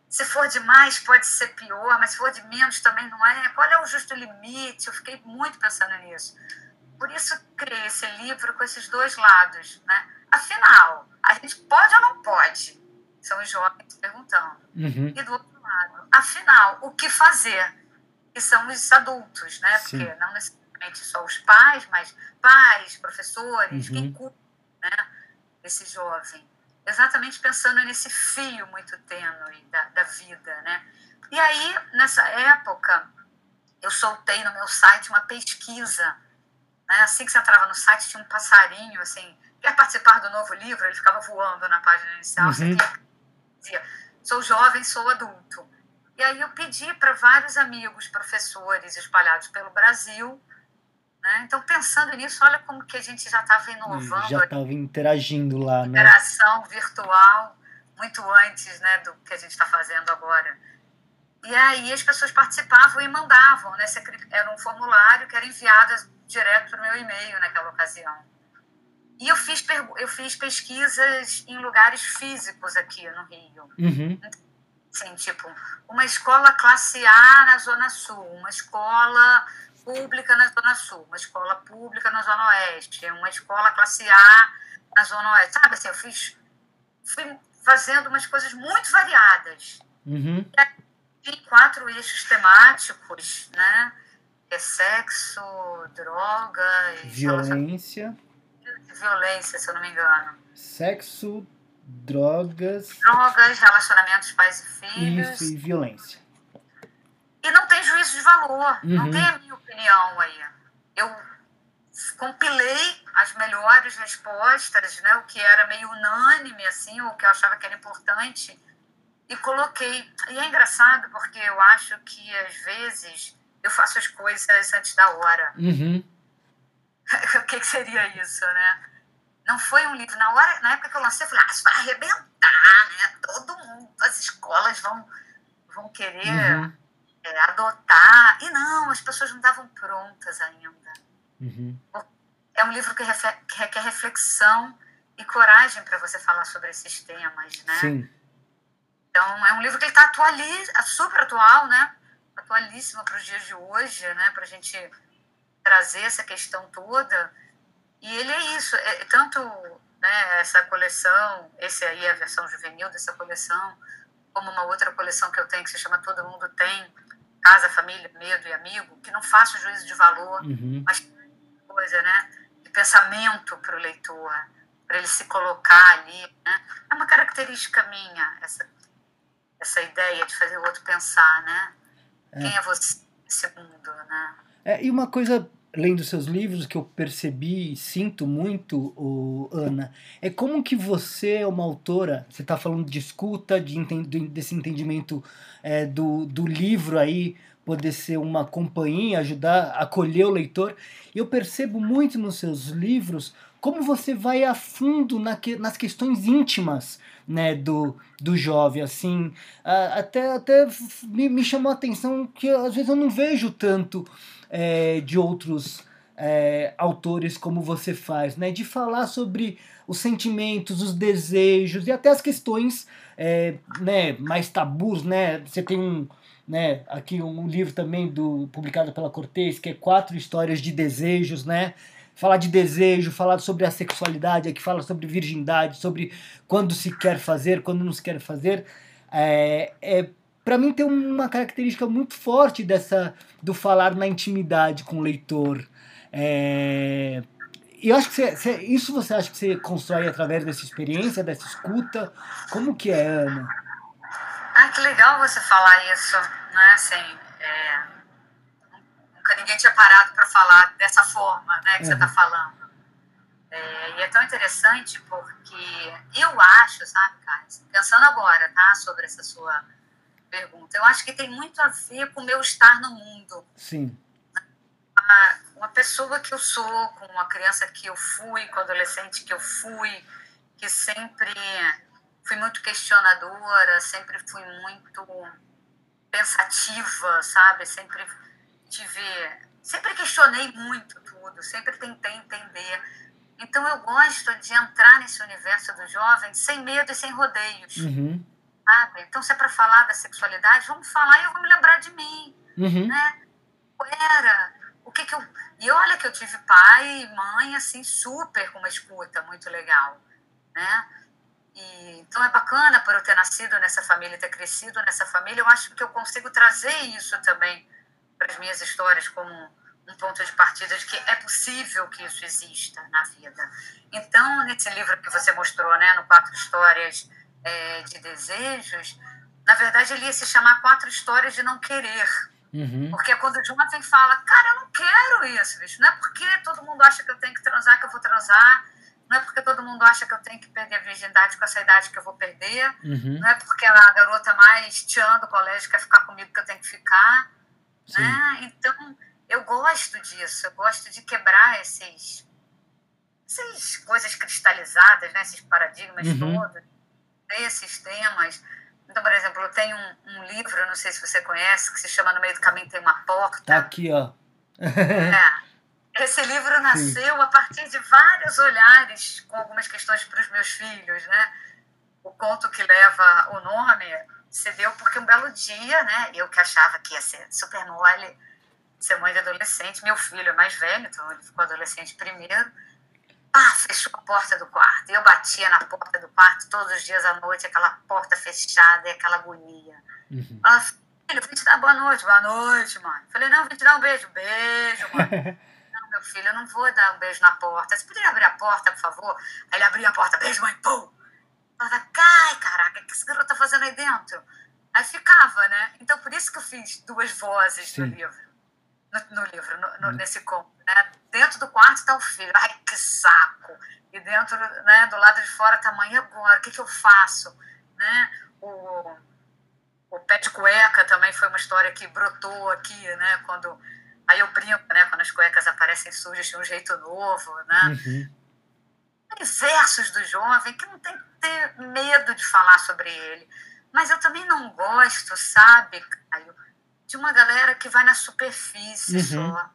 Se for demais, pode ser pior, mas se for de menos também não é. Qual é o justo limite? Eu fiquei muito pensando nisso. Por isso criei esse livro com esses dois lados, né? Afinal, a gente pode ou não pode? São os jovens perguntando. Uhum. E do outro lado, afinal, o que fazer? que são os adultos, né? Porque Sim. não necessariamente só os pais, mas pais, professores, uhum. quem cuida né, desse jovem. Exatamente pensando nesse fio muito tênue da, da vida, né? E aí, nessa época, eu soltei no meu site uma pesquisa. Né? Assim que você entrava no site, tinha um passarinho, assim, quer participar do novo livro? Ele ficava voando na página inicial. Uhum. Você dizia, sou jovem, sou adulto. E aí eu pedi para vários amigos, professores espalhados pelo Brasil. Né? Então, pensando nisso, olha como que a gente já estava inovando. Já estava interagindo lá, né? Interação virtual, muito antes né, do que a gente está fazendo agora. E aí as pessoas participavam e mandavam. Né? Era um formulário que era enviado direto para o meu e-mail naquela ocasião. E eu fiz, eu fiz pesquisas em lugares físicos aqui no Rio. Uhum. Assim, tipo, uma escola classe A na Zona Sul, uma escola pública na Zona Sul, uma escola pública na Zona Oeste, uma escola classe A na Zona Oeste. Sabe assim, eu fiz, fui fazendo umas coisas muito variadas. Uhum. E quatro eixos temáticos, né? É sexo, drogas... Violência. Violência, se eu não me engano. Sexo, drogas... Drogas, relacionamentos pais e filhos. Isso, e violência. E não tem juízo de valor, uhum. não tem a minha opinião aí. Eu compilei as melhores respostas, né, o que era meio unânime, assim, o que eu achava que era importante, e coloquei. E é engraçado porque eu acho que, às vezes, eu faço as coisas antes da hora. Uhum. o que, que, seria isso, né? Não foi um livro. Na, hora, na época que eu lancei, eu falei, ah, isso vai arrebentar, né? Todo mundo, as escolas vão, vão querer uhum. É, adotar. E não, as pessoas não estavam prontas ainda. Uhum. É um livro que, que requer reflexão e coragem para você falar sobre esses temas, né? Sim. Então, é um livro que está atualiz... super atual, né? Atualíssimo para os dias de hoje, né? Para a gente trazer essa questão toda. E ele é isso, é, tanto né, essa coleção, esse aí é a versão juvenil dessa coleção, como uma outra coleção que eu tenho que se chama Todo Mundo Tem, Casa, Família, Medo e Amigo, que não faço juízo de valor, uhum. mas coisa, né? De pensamento para o leitor, para ele se colocar ali, né? É uma característica minha, essa, essa ideia de fazer o outro pensar, né? É. Quem é você nesse mundo, né? É, e uma coisa, lendo seus livros, que eu percebi e sinto muito, oh, Ana, é como que você é uma autora, você está falando de escuta, de, desse entendimento é, do, do livro aí, poder ser uma companhia, ajudar acolher o leitor. Eu percebo muito nos seus livros como você vai a fundo na que, nas questões íntimas né, do, do jovem, assim, até, até me, me chamou a atenção que às vezes eu não vejo tanto é, de outros é, autores como você faz, né, de falar sobre os sentimentos, os desejos e até as questões é, né, mais tabus, né, você tem um, né, aqui um livro também do publicado pela Cortez, que é quatro histórias de desejos, né, falar de desejo, falar sobre a sexualidade, aqui fala sobre virgindade, sobre quando se quer fazer, quando não se quer fazer. É, é, para mim tem uma característica muito forte dessa do falar na intimidade com o leitor. É, e eu acho que você, você, isso você acha que você constrói através dessa experiência, dessa escuta? Como que é, Ana? Ah, que legal você falar isso, né? Assim, é nunca ninguém tinha parado para falar dessa forma né, que você está falando. É, e é tão interessante porque eu acho, sabe, Carlos, pensando agora, tá, sobre essa sua pergunta, eu acho que tem muito a ver com o meu estar no mundo. Sim. Uma pessoa que eu sou, com uma criança que eu fui, com adolescente que eu fui, que sempre fui muito questionadora, sempre fui muito pensativa, sabe? Sempre tive. Sempre questionei muito tudo, sempre tentei entender. Então eu gosto de entrar nesse universo do jovem sem medo e sem rodeios. Uhum. Sabe? Então, se é para falar da sexualidade, vamos falar e eu vou me lembrar de mim. Uhum. Né? Era. O que, que eu. E olha que eu tive pai e mãe, assim, super com uma escuta muito legal. Né? E, então é bacana por eu ter nascido nessa família, ter crescido nessa família, eu acho que eu consigo trazer isso também para as minhas histórias como um ponto de partida de que é possível que isso exista na vida. Então, nesse livro que você mostrou, né, no Quatro Histórias é, de Desejos, na verdade ele ia se chamar Quatro Histórias de Não Querer. Uhum. Porque é quando o Jonathan fala, cara, eu não quero isso, bicho. Não é porque todo mundo acha que eu tenho que transar que eu vou transar. Não é porque todo mundo acha que eu tenho que perder a virgindade com essa idade que eu vou perder. Uhum. Não é porque a garota mais tchan do colégio quer ficar comigo que eu tenho que ficar. Né? Então, eu gosto disso, eu gosto de quebrar esses, essas coisas cristalizadas, né? esses paradigmas uhum. todos, esses temas. Então, por exemplo, eu tenho um, um, livro, não sei se você conhece, que se chama No Meio do Caminho Tem uma Porta. Tá aqui, ó. é, esse livro nasceu Sim. a partir de vários olhares com algumas questões para os meus filhos, né? O conto que leva o nome se deu porque um belo dia, né? Eu que achava que ia ser super mole ser mãe de adolescente, meu filho é mais velho, então ele ficou adolescente primeiro. Ah, fechou a porta do quarto. E eu batia na porta do quarto todos os dias à noite, aquela porta fechada e aquela agonia. Uhum. Ela filho, vim te dar boa noite. Boa noite, mãe. Falei, não, vim te dar um beijo. Beijo, mãe. não, meu filho, eu não vou dar um beijo na porta. Você poderia abrir a porta, por favor? Aí ele abria a porta. Beijo, mãe. Pum. Falava, cai, caraca, o que esse garoto tá fazendo aí dentro? Aí ficava, né? Então, por isso que eu fiz duas vozes Sim. no livro. No, no livro, no, no, nesse conto. Né? Dentro do quarto está o filho. Ai, que saco. E dentro, né, do lado de fora tá a mãe. Agora? O que, que eu faço? Né? O o pé de cueca também foi uma história que brotou aqui, né? Quando aí eu brinco, né? Quando as cuecas aparecem sujas de um jeito novo, né? Uhum. Universos do jovem que não tem que ter medo de falar sobre ele. Mas eu também não gosto, sabe, Caio, de uma galera que vai na superfície uhum. só.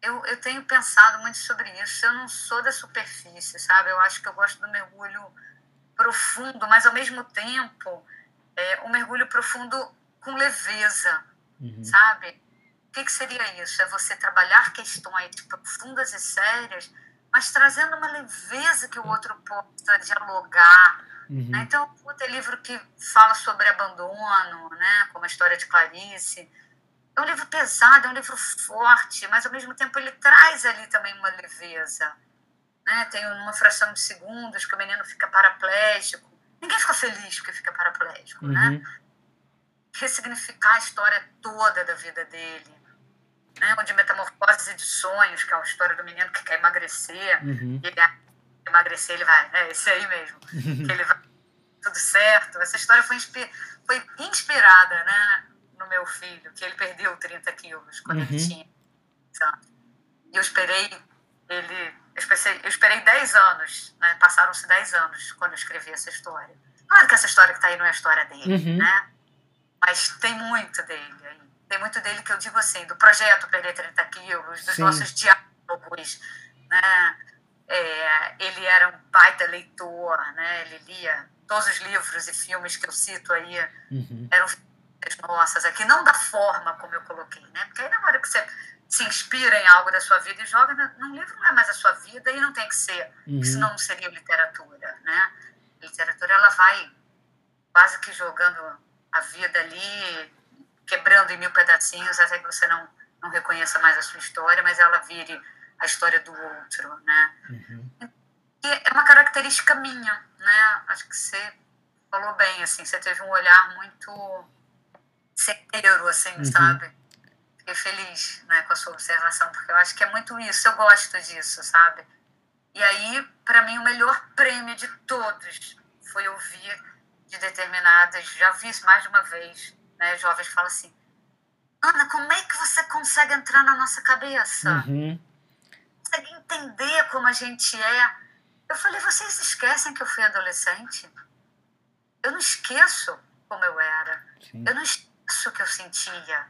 Eu, eu tenho pensado muito sobre isso. Eu não sou da superfície, sabe? Eu acho que eu gosto do mergulho profundo, mas ao mesmo tempo é, um mergulho profundo com leveza, uhum. sabe? O que, que seria isso? É você trabalhar questões profundas e sérias, mas trazendo uma leveza que o outro possa dialogar. Uhum. Né? Então, vou ter livro que fala sobre abandono, né? como a história de Clarice. É um livro pesado, é um livro forte, mas ao mesmo tempo ele traz ali também uma leveza. Né? Tem uma fração de segundos que o menino fica paraplégico Ninguém fica feliz porque fica paraplégico, né? uhum. né? Ressignificar a história toda da vida dele. Né? Onde Metamorfose de Sonhos, que é a história do menino que quer emagrecer, uhum. ele emagrecer, ele vai, é esse aí mesmo, que ele vai tudo certo. Essa história foi, foi inspirada né, no meu filho, que ele perdeu 30 quilos quando uhum. ele tinha. E eu esperei ele eu esperei, eu esperei 10 anos, né? passaram-se 10 anos quando eu escrevi essa história. Claro que essa história que está aí não é a história dele, uhum. né? Mas tem muito dele aí. Tem muito dele que eu digo assim, do projeto Perder 30 Quilos, dos Sim. nossos diálogos, né? É, ele era um baita leitor, né? Ele lia todos os livros e filmes que eu cito aí, uhum. eram nossas aqui, não da forma como eu coloquei, né? Porque aí na hora que você se inspira em algo da sua vida e joga num livro não é mais a sua vida e não tem que ser, uhum. senão não seria literatura, né? A literatura ela vai quase que jogando a vida ali, quebrando em mil pedacinhos até que você não não reconheça mais a sua história, mas ela vire a história do outro, né? Uhum. E é uma característica minha, né? Acho que você falou bem, assim, você teve um olhar muito certeiro, assim, uhum. sabe? fiquei feliz né, com a sua observação, porque eu acho que é muito isso, eu gosto disso, sabe? E aí, para mim, o melhor prêmio de todos foi ouvir de determinadas, já vi isso mais de uma vez, né, jovens falam assim, Ana, como é que você consegue entrar na nossa cabeça? Uhum. Consegue entender como a gente é? Eu falei, vocês esquecem que eu fui adolescente? Eu não esqueço como eu era. Sim. Eu não esqueço o que eu sentia,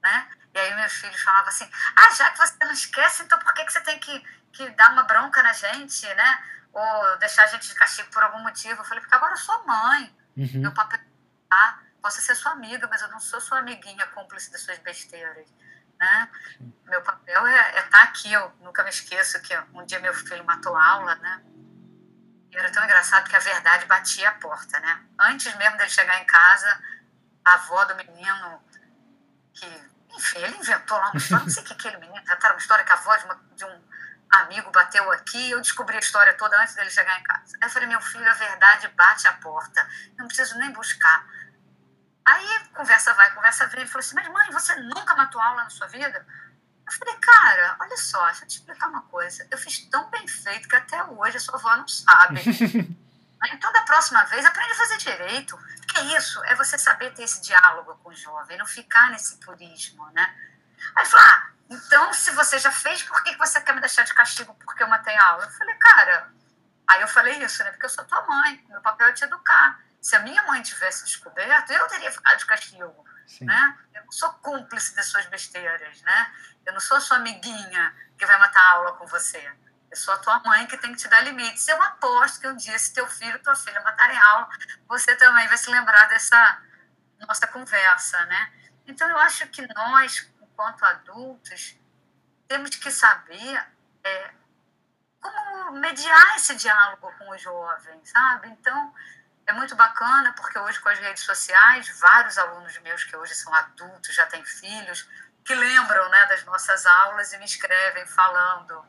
né? E aí meus filhos falavam assim, ah, já que você não esquece, então por que, que você tem que, que dar uma bronca na gente, né? Ou deixar a gente de castigo por algum motivo? Eu falei, porque agora eu sou mãe. Uhum. Meu papel é ah, posso ser sua amiga, mas eu não sou sua amiguinha cúmplice das suas besteiras. Né? Meu papel é estar é tá aqui. Eu nunca me esqueço que um dia meu filho matou aula, né? E era tão engraçado que a verdade batia a porta, né? Antes mesmo dele chegar em casa, a avó do menino, que enfim, ele inventou lá uma história, não sei o que aquele menino inventaram uma história que a voz de um amigo bateu aqui, eu descobri a história toda antes dele chegar em casa. Aí eu falei, meu filho, a verdade bate a porta, eu não preciso nem buscar. Aí conversa vai, conversa vem, ele falou assim, mas mãe, você nunca matou aula na sua vida? Eu falei, cara, olha só, deixa eu te explicar uma coisa. Eu fiz tão bem feito que até hoje a sua avó não sabe. então, da próxima vez, aprende a fazer direito que é isso? É você saber ter esse diálogo com o jovem, não ficar nesse purismo, né? Aí falou, ah, então se você já fez, por que você quer me deixar de castigo porque eu matei a aula? Eu falei, cara, aí eu falei isso, né? Porque eu sou tua mãe, meu papel é te educar. Se a minha mãe tivesse descoberto, eu teria ficado de castigo, Sim. né? Eu sou cúmplice das suas besteiras, né? Eu não sou a sua amiguinha que vai matar a aula com você. Eu sou a tua mãe que tem que te dar limites. Eu aposto que um dia, se teu filho ou tua filha matarem aula, você também vai se lembrar dessa nossa conversa, né? Então, eu acho que nós, enquanto adultos, temos que saber é, como mediar esse diálogo com os jovens, sabe? Então, é muito bacana porque hoje com as redes sociais, vários alunos meus que hoje são adultos, já têm filhos, que lembram né, das nossas aulas e me escrevem falando.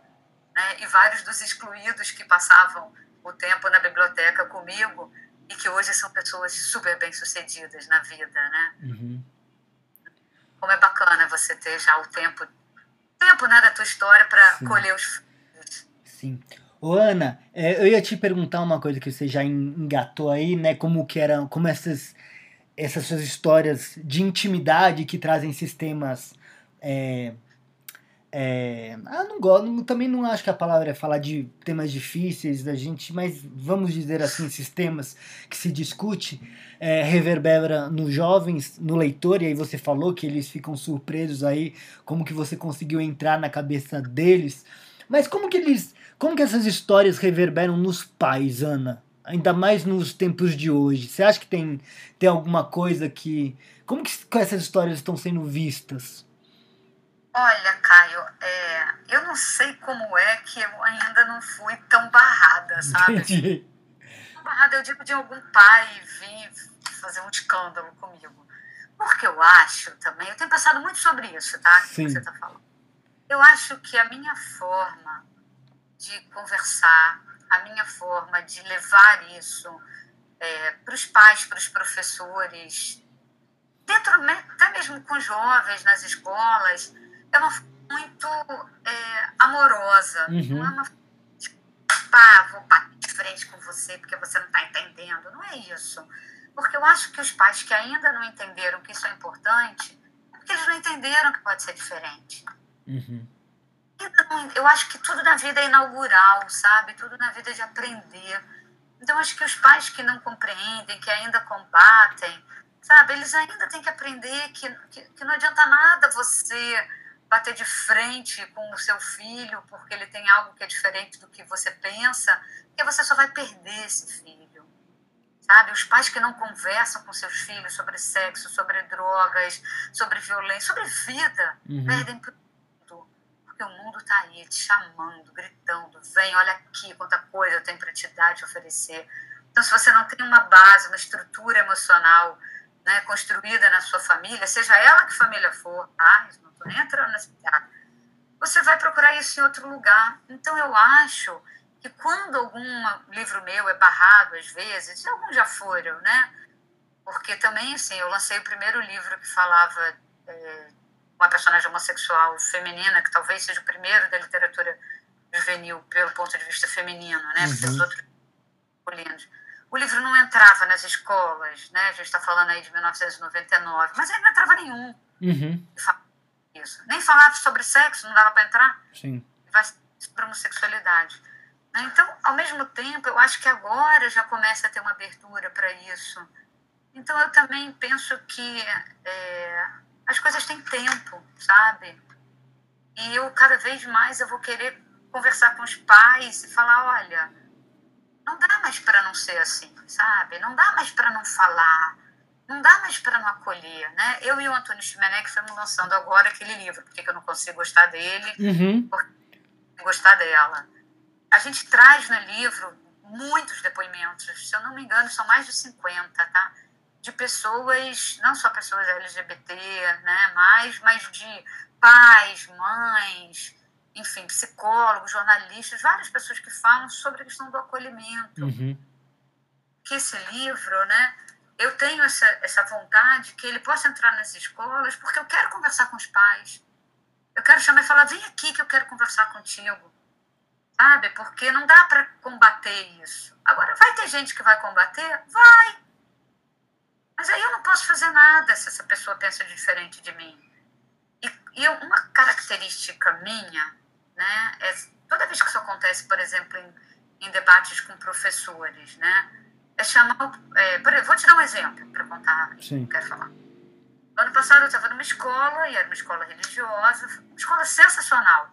Né? E vários dos excluídos que passavam o tempo na biblioteca comigo e que hoje são pessoas super bem-sucedidas na vida, né? Uhum. Como é bacana você ter já o tempo, tempo né, da tua história para colher os frutos. Sim. Ô, Ana, é, eu ia te perguntar uma coisa que você já engatou aí, né? Como que eram, como essas, essas suas histórias de intimidade que trazem sistemas. É, é, ah, não gosto, também não acho que a palavra é falar de temas difíceis da gente, mas vamos dizer assim, sistemas que se discute, é, reverbera nos jovens, no leitor, e aí você falou que eles ficam surpresos aí, como que você conseguiu entrar na cabeça deles, mas como que eles como que essas histórias reverberam nos pais, Ana? Ainda mais nos tempos de hoje. Você acha que tem, tem alguma coisa que. Como que essas histórias estão sendo vistas? Olha, Caio, é, eu não sei como é que eu ainda não fui tão barrada, sabe? Entendi. Barrada, eu digo de algum pai vir fazer um escândalo comigo. Porque eu acho também, eu tenho pensado muito sobre isso, tá? Que você está falando. Eu acho que a minha forma de conversar, a minha forma de levar isso é, para os pais, para os professores, dentro até mesmo com jovens nas escolas, é uma muito é, amorosa. Uhum. Não é uma pá, vou bater de frente com você porque você não está entendendo. Não é isso. Porque eu acho que os pais que ainda não entenderam que isso é importante, é porque eles não entenderam que pode ser diferente. Uhum eu acho que tudo na vida é inaugural, sabe? Tudo na vida é de aprender. Então, acho que os pais que não compreendem, que ainda combatem, sabe? Eles ainda têm que aprender que, que, que não adianta nada você bater de frente com o seu filho porque ele tem algo que é diferente do que você pensa, porque você só vai perder esse filho. Sabe? Os pais que não conversam com seus filhos sobre sexo, sobre drogas, sobre violência, sobre vida, uhum. perdem o mundo está aí te chamando, gritando, vem, olha aqui quanta coisa eu tenho para te dar, te oferecer. Então, se você não tem uma base, uma estrutura emocional né, construída na sua família, seja ela que família for, tá? não estou nem entrando nesse lugar, você vai procurar isso em outro lugar. Então, eu acho que quando algum livro meu é barrado, às vezes, alguns já foram, né? Porque também, assim, eu lancei o primeiro livro que falava é, uma personagem homossexual feminina, que talvez seja o primeiro da literatura juvenil pelo ponto de vista feminino, né? Porque os uhum. outros masculinos. O livro não entrava nas escolas, né? A gente está falando aí de 1999, mas ele não entrava nenhum. Uhum. Isso. Nem falava sobre sexo, não dava para entrar. Sim. Vai sobre homossexualidade. Né? Então, ao mesmo tempo, eu acho que agora já começa a ter uma abertura para isso. Então, eu também penso que é, as coisas têm tempo, sabe? E eu cada vez mais eu vou querer conversar com os pais e falar, olha, não dá mais para não ser assim, sabe? Não dá mais para não falar, não dá mais para não acolher, né? Eu e o Antônio Chimenec estamos lançando agora aquele livro, porque eu não consigo gostar dele, uhum. gostar dela. A gente traz no livro muitos depoimentos, se eu não me engano, são mais de 50, tá? De pessoas, não só pessoas LGBT, né, mas, mas de pais, mães, enfim, psicólogos, jornalistas, várias pessoas que falam sobre a questão do acolhimento. Uhum. Que esse livro, né, eu tenho essa, essa vontade que ele possa entrar nas escolas, porque eu quero conversar com os pais. Eu quero chamar e falar: vem aqui que eu quero conversar contigo. Sabe? Porque não dá para combater isso. Agora, vai ter gente que vai combater? Vai. Mas aí eu não posso fazer nada se essa pessoa pensa diferente de mim. E, e uma característica minha, né, é toda vez que isso acontece, por exemplo, em, em debates com professores, né, é chamar. É, vou te dar um exemplo para contar. Sim. Quero falar. No ano ano passado eu estava numa escola, e era uma escola religiosa, uma escola sensacional,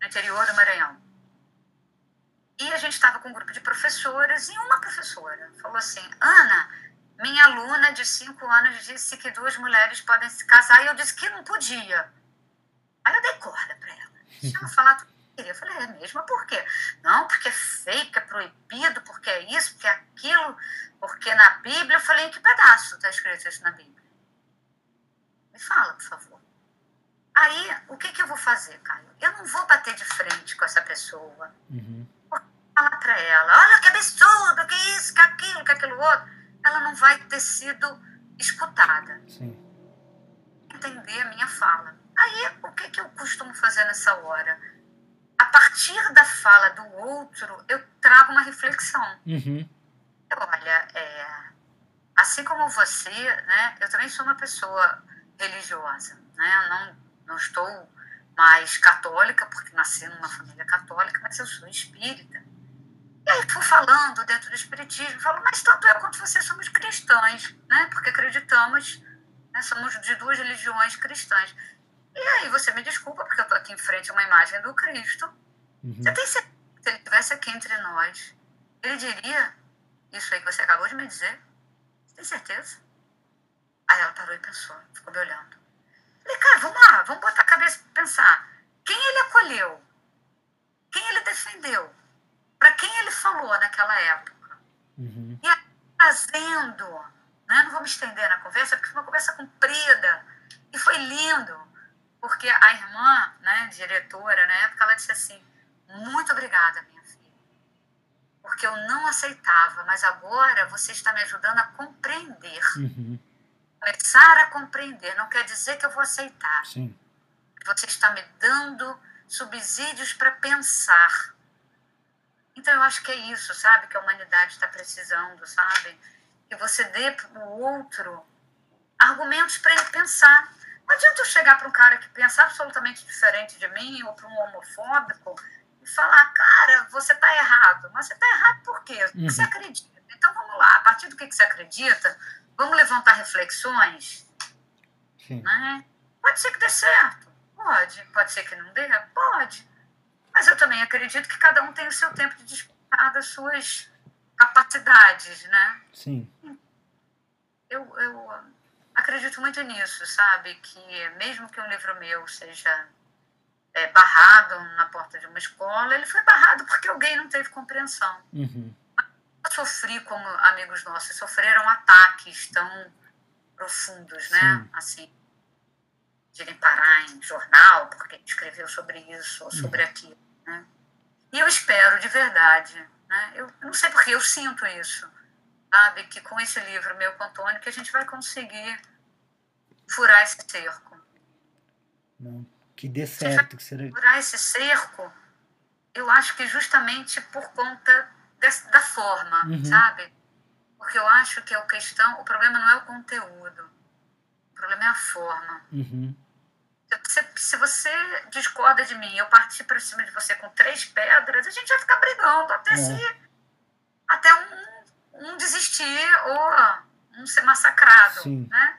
no interior do Maranhão. E a gente estava com um grupo de professoras, e uma professora falou assim: Ana, minha aluna de 5 anos disse que duas mulheres podem se casar, e eu disse que não podia. Aí eu dei corda para ela. Deixa ela falar tudo que queria. Eu falei: é mesmo? Por quê? Não, porque é feio, porque é proibido, porque é isso, porque é aquilo, porque na Bíblia. Eu falei: em que pedaço está escrito isso na Bíblia? Me fala, por favor. Aí, o que, que eu vou fazer, Caio? Eu não vou bater de frente com essa pessoa. Uhum. Vou falar para ela: olha que absurdo, que isso, que aquilo, que aquilo outro. Ela não vai ter sido escutada. Sim. Entender a minha fala. Aí, o que, que eu costumo fazer nessa hora? A partir da fala do outro, eu trago uma reflexão. Uhum. Olha, é, assim como você, né, eu também sou uma pessoa religiosa. Né? Eu não, não estou mais católica, porque nasci numa família católica, mas eu sou espírita. Aí fui falando dentro do espiritismo, falo, mas tanto eu quanto você somos cristãos, né? porque acreditamos, né, somos de duas religiões cristãs. E aí você me desculpa, porque eu estou aqui em frente a uma imagem do Cristo. Uhum. Você tem certeza que se ele estivesse aqui entre nós, ele diria isso aí que você acabou de me dizer? Você tem certeza? Aí ela parou e pensou, ficou me olhando. Falei, cara, vamos lá, vamos botar a cabeça para pensar. Quem ele acolheu? Quem ele defendeu? Para quem ele falou naquela época? Uhum. E aí, trazendo, né? não vou me estender na conversa, porque foi uma conversa comprida. E foi lindo, porque a irmã, né, diretora, na época, ela disse assim: Muito obrigada, minha filha. Porque eu não aceitava, mas agora você está me ajudando a compreender. Uhum. Começar a compreender não quer dizer que eu vou aceitar. Sim. Você está me dando subsídios para pensar. Então eu acho que é isso, sabe? Que a humanidade está precisando, sabe? Que você dê para o outro argumentos para ele pensar. Não adianta eu chegar para um cara que pensa absolutamente diferente de mim ou para um homofóbico e falar, cara, você está errado. Mas você está errado por quê? O que você acredita? Então vamos lá, a partir do que você acredita, vamos levantar reflexões, Sim. né? Pode ser que dê certo, pode. Pode ser que não dê, pode. Mas eu também acredito que cada um tem o seu tempo de despertar das suas capacidades, né? Sim. Eu, eu acredito muito nisso, sabe? Que mesmo que um livro meu seja é, barrado na porta de uma escola, ele foi barrado porque alguém não teve compreensão. Uhum. Eu sofri como amigos nossos sofreram ataques tão profundos, né? Sim. Assim, de irem parar em jornal porque escreveu sobre isso ou sobre aquilo, né? E eu espero de verdade, né? Eu não sei porque eu sinto isso, sabe? Que com esse livro meu com Antônio que a gente vai conseguir furar esse cerco. Não. Que dê certo. Que será... Furar esse cerco, eu acho que justamente por conta dessa, da forma, Uhum. sabe? Porque eu acho que a questão, o problema não é o conteúdo, o problema é a forma. Uhum. Se, se você discorda de mim, eu partir para cima de você com três pedras, a gente vai ficar brigando até É. se até um, um desistir ou um ser massacrado, Sim. né?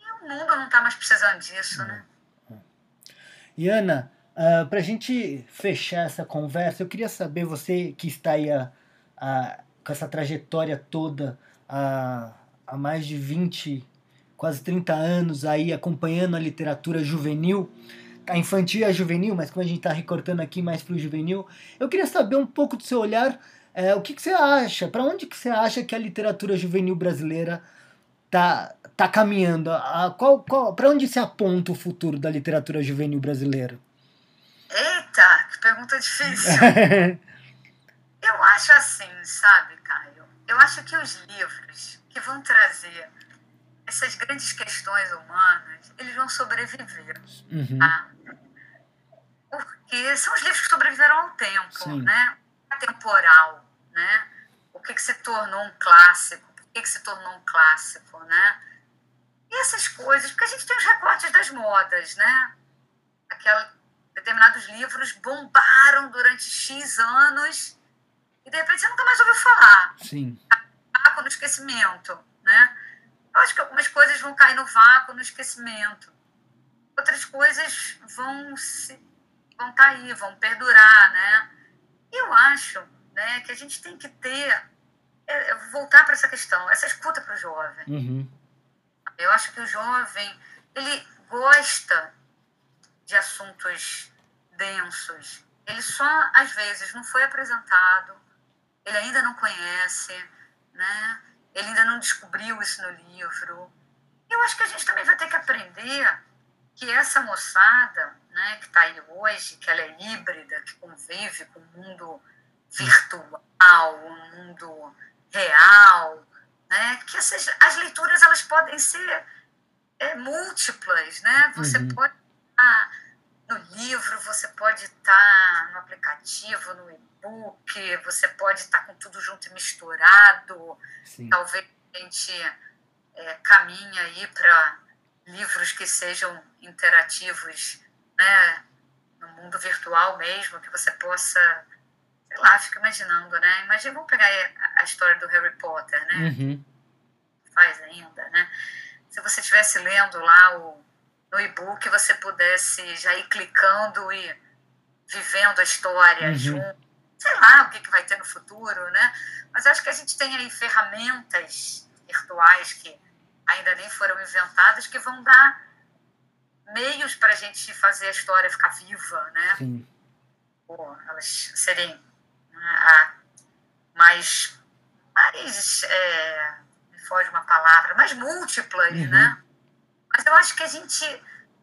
E o mundo não está mais precisando disso, né? E Ana, uh, para a gente fechar essa conversa, eu queria saber, você que está aí a, a- com essa trajetória toda há, há mais de 20, quase 30 anos aí acompanhando a literatura juvenil, a infantil e a juvenil, mas como a gente está recortando aqui mais para o juvenil, eu queria saber um pouco do seu olhar, é, o que, que você acha, para onde que você acha que a literatura juvenil brasileira tá, tá caminhando? A, qual, qual, para onde se aponta o futuro da literatura juvenil brasileira? Eita, que pergunta difícil. Eu acho assim, sabe, Caio? Eu acho que os livros que vão trazer essas grandes questões humanas, eles vão sobreviver, Uhum, tá? Porque são os livros que sobreviveram ao tempo, Sim. né? Atemporal, né? O que, que se tornou um clássico, por que, que se tornou um clássico, né? E essas coisas, porque a gente tem os recortes das modas, né? Aquela, determinados livros bombaram durante X anos e de repente você nunca mais ouviu falar sim. taco no esquecimento, né? Eu acho que algumas coisas vão cair no vácuo, no esquecimento. Outras coisas vão se vão estar tá aí, vão perdurar, né? Eu acho né, que a gente tem que ter, é, voltar para essa questão, essa escuta para o jovem. Uhum. Eu acho que o jovem, ele gosta de assuntos densos. Ele só, às vezes, não foi apresentado, ele ainda não conhece, né? Ele ainda não descobriu isso no livro. Eu acho que a gente também vai ter que aprender que essa moçada né, que está aí hoje, que ela é híbrida, que convive com o mundo virtual, o mundo real, né, que essas, as leituras elas podem ser é, múltiplas, né? Você uhum. pode estar no livro, você pode estar no aplicativo, no e-book, você pode estar com tudo junto e misturado. Sim. Talvez a gente é, caminhe aí para livros que sejam interativos, né? No mundo virtual mesmo, que você possa sei lá, fico imaginando, né? Imagina, vamos pegar a, história do Harry Potter, né? Uhum. Faz ainda, né? Se você estivesse lendo lá o, no e-book, você pudesse já ir clicando e vivendo a história uhum. junto. Sei lá o que, que vai ter no futuro, né? Mas acho que a gente tem aí ferramentas virtuais que ainda nem foram inventadas que vão dar meios para a gente fazer a história ficar viva, né? Sim. Ou elas serem né, mais, mais é, me foge uma palavra, mais múltiplas, uhum. né? Mas eu acho que a gente,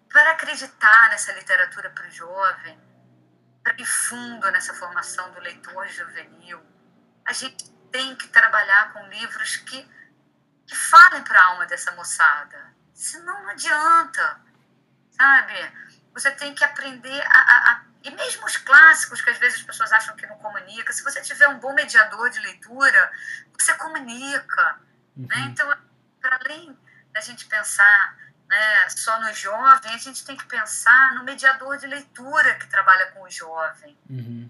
para acreditar nessa literatura para o jovem, para ir fundo nessa formação do leitor juvenil, a gente tem que trabalhar com livros que, que falem para a alma dessa moçada. Senão não adianta, sabe? Você tem que aprender a, a, a e mesmo os clássicos, que às vezes as pessoas acham que não comunica, se você tiver um bom mediador de leitura, você comunica. Né? Uhum. Né? Então, para além da gente pensar né, só no jovem, a gente tem que pensar no mediador de leitura que trabalha com o jovem. Uhum.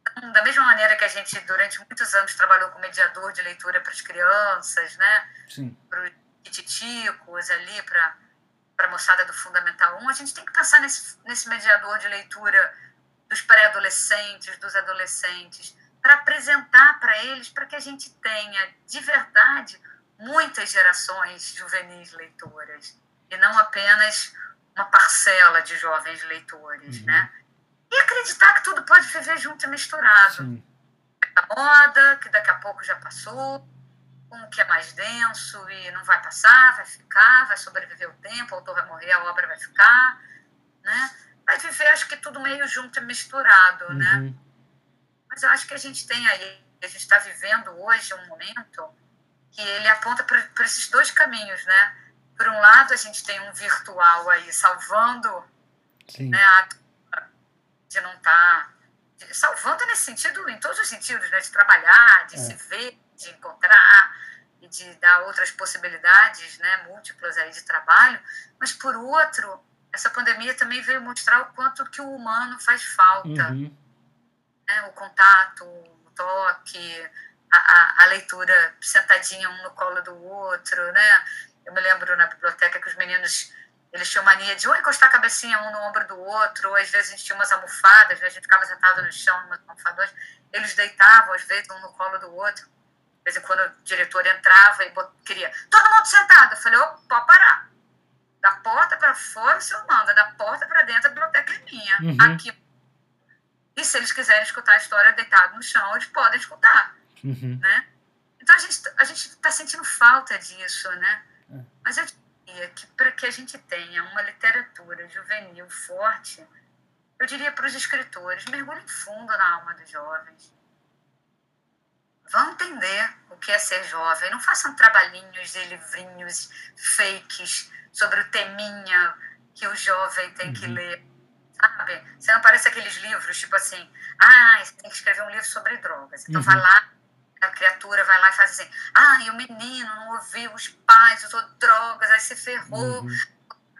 Então, da mesma maneira que a gente, durante muitos anos, trabalhou com mediador de leitura para as crianças, né? para os titicos ali, para para a moçada do Fundamental 1, a gente tem que pensar nesse, nesse mediador de leitura dos pré-adolescentes, dos adolescentes, para apresentar para eles, para que a gente tenha, de verdade, muitas gerações juvenis leitoras, e não apenas uma parcela de jovens leitores, uhum. né? E acreditar que tudo pode viver junto e misturado. Sim. A moda, que daqui a pouco já passou, um que é mais denso e não vai passar, vai ficar, vai sobreviver o tempo, o autor vai morrer, a obra vai ficar, né? Vai viver, acho que tudo meio junto e misturado, né? uhum. né? Mas eu acho que a gente tem aí, a gente está vivendo hoje um momento que ele aponta para esses dois caminhos, né? Por um lado, a gente tem um virtual aí salvando Sim. né, a de não estar. Tá, salvando nesse sentido, em todos os sentidos, né? De trabalhar, de é. se ver, de encontrar e de dar outras possibilidades, né, múltiplas aí de trabalho, mas por outro, essa pandemia também veio mostrar o quanto que o humano faz falta, uhum. né, o contato, o toque, a, a, a, leitura sentadinha um no colo do outro, né? Eu me lembro na biblioteca que os meninos eles tinham mania de ou encostar a cabecinha um no ombro do outro, ou às vezes a gente tinha umas almofadas, né? a gente ficava sentado no chão, umas almofadas, eles deitavam às vezes um no colo do outro. De vez em quando o diretor entrava e queria, todo mundo sentado. Eu falei, oh, pode parar. Da porta para fora o senhor manda, da porta para dentro a biblioteca é minha. Uhum. Aqui. E se eles quiserem escutar a história deitado no chão, eles podem escutar. Uhum. Né? Então a gente a está sentindo falta disso, né? Mas eu diria que para que a gente tenha uma literatura juvenil forte, eu diria para os escritores, mergulhem fundo na alma dos jovens vão entender o que é ser jovem. Não façam trabalhinhos e livrinhos fakes sobre o teminha que o jovem tem que uhum. ler. Sabe? Você não parece aqueles livros, tipo assim, ah, você tem que escrever um livro sobre drogas. Então uhum. vai lá, a criatura vai lá e faz assim, ah, e o menino não ouviu os pais, usou drogas, aí se ferrou uhum.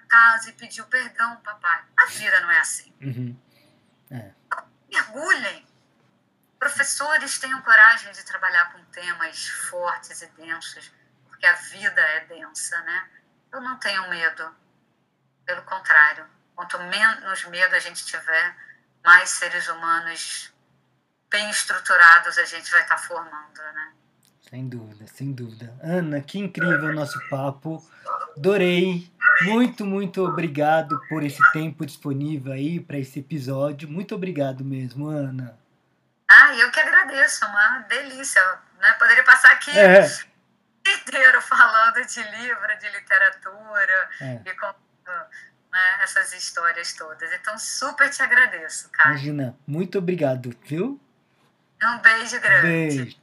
casa e pediu perdão, papai. A vida não é assim. Uhum. É. Mergulhem professores tenham coragem de trabalhar com temas fortes e densos, porque que a vida é densa, né? Eu não tenho medo. Pelo contrário, quanto menos medo a gente tiver, mais seres humanos bem estruturados a gente vai estar tá formando, né? Sem dúvida, sem dúvida. Ana, que incrível o nosso papo. Adorei. Muito, muito obrigado por esse tempo disponível aí para esse episódio. Muito obrigado mesmo, Ana. Ah, eu que agradeço. Uma delícia. Né? Poderia passar aqui é. inteiro falando de livro, de literatura é. e contando né, essas histórias todas. Então, super te agradeço, cara. Imagina. Muito obrigado, viu? Um beijo grande. Beijo.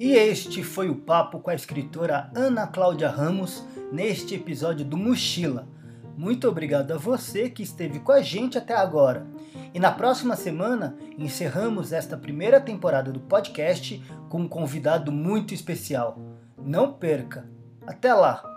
E este foi o papo com a escritora Ana Cláudia Ramos neste episódio do Mochila. Muito obrigado a você que esteve com a gente até agora. E na próxima semana encerramos esta primeira temporada do podcast com um convidado muito especial. Não perca! Até lá!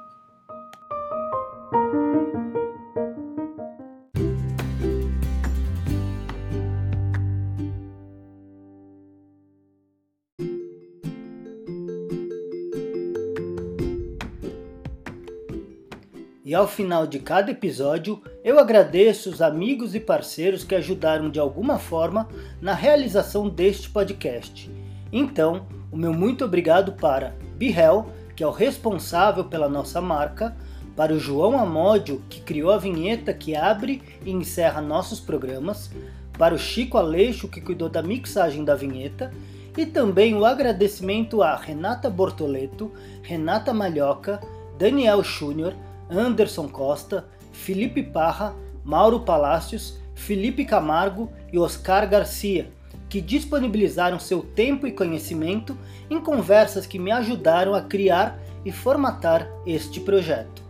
Ao final de cada episódio, eu agradeço os amigos e parceiros que ajudaram de alguma forma na realização deste podcast. Então, o meu muito obrigado para Bihel, que é o responsável pela nossa marca, para o João Amódio, que criou a vinheta que abre e encerra nossos programas, para o Chico Aleixo, que cuidou da mixagem da vinheta, e também o agradecimento a Renata Bortoleto, Renata Malhoca, Daniel Júnior, Anderson Costa, Felipe Parra, Mauro Palácios, Felipe Camargo e Oscar Garcia, que disponibilizaram seu tempo e conhecimento em conversas que me ajudaram a criar e formatar este projeto.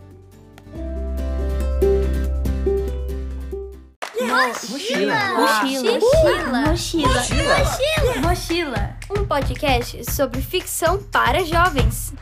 Mochila. Mochila. Mochila. Mochila. Mochila. Um podcast sobre ficção para jovens.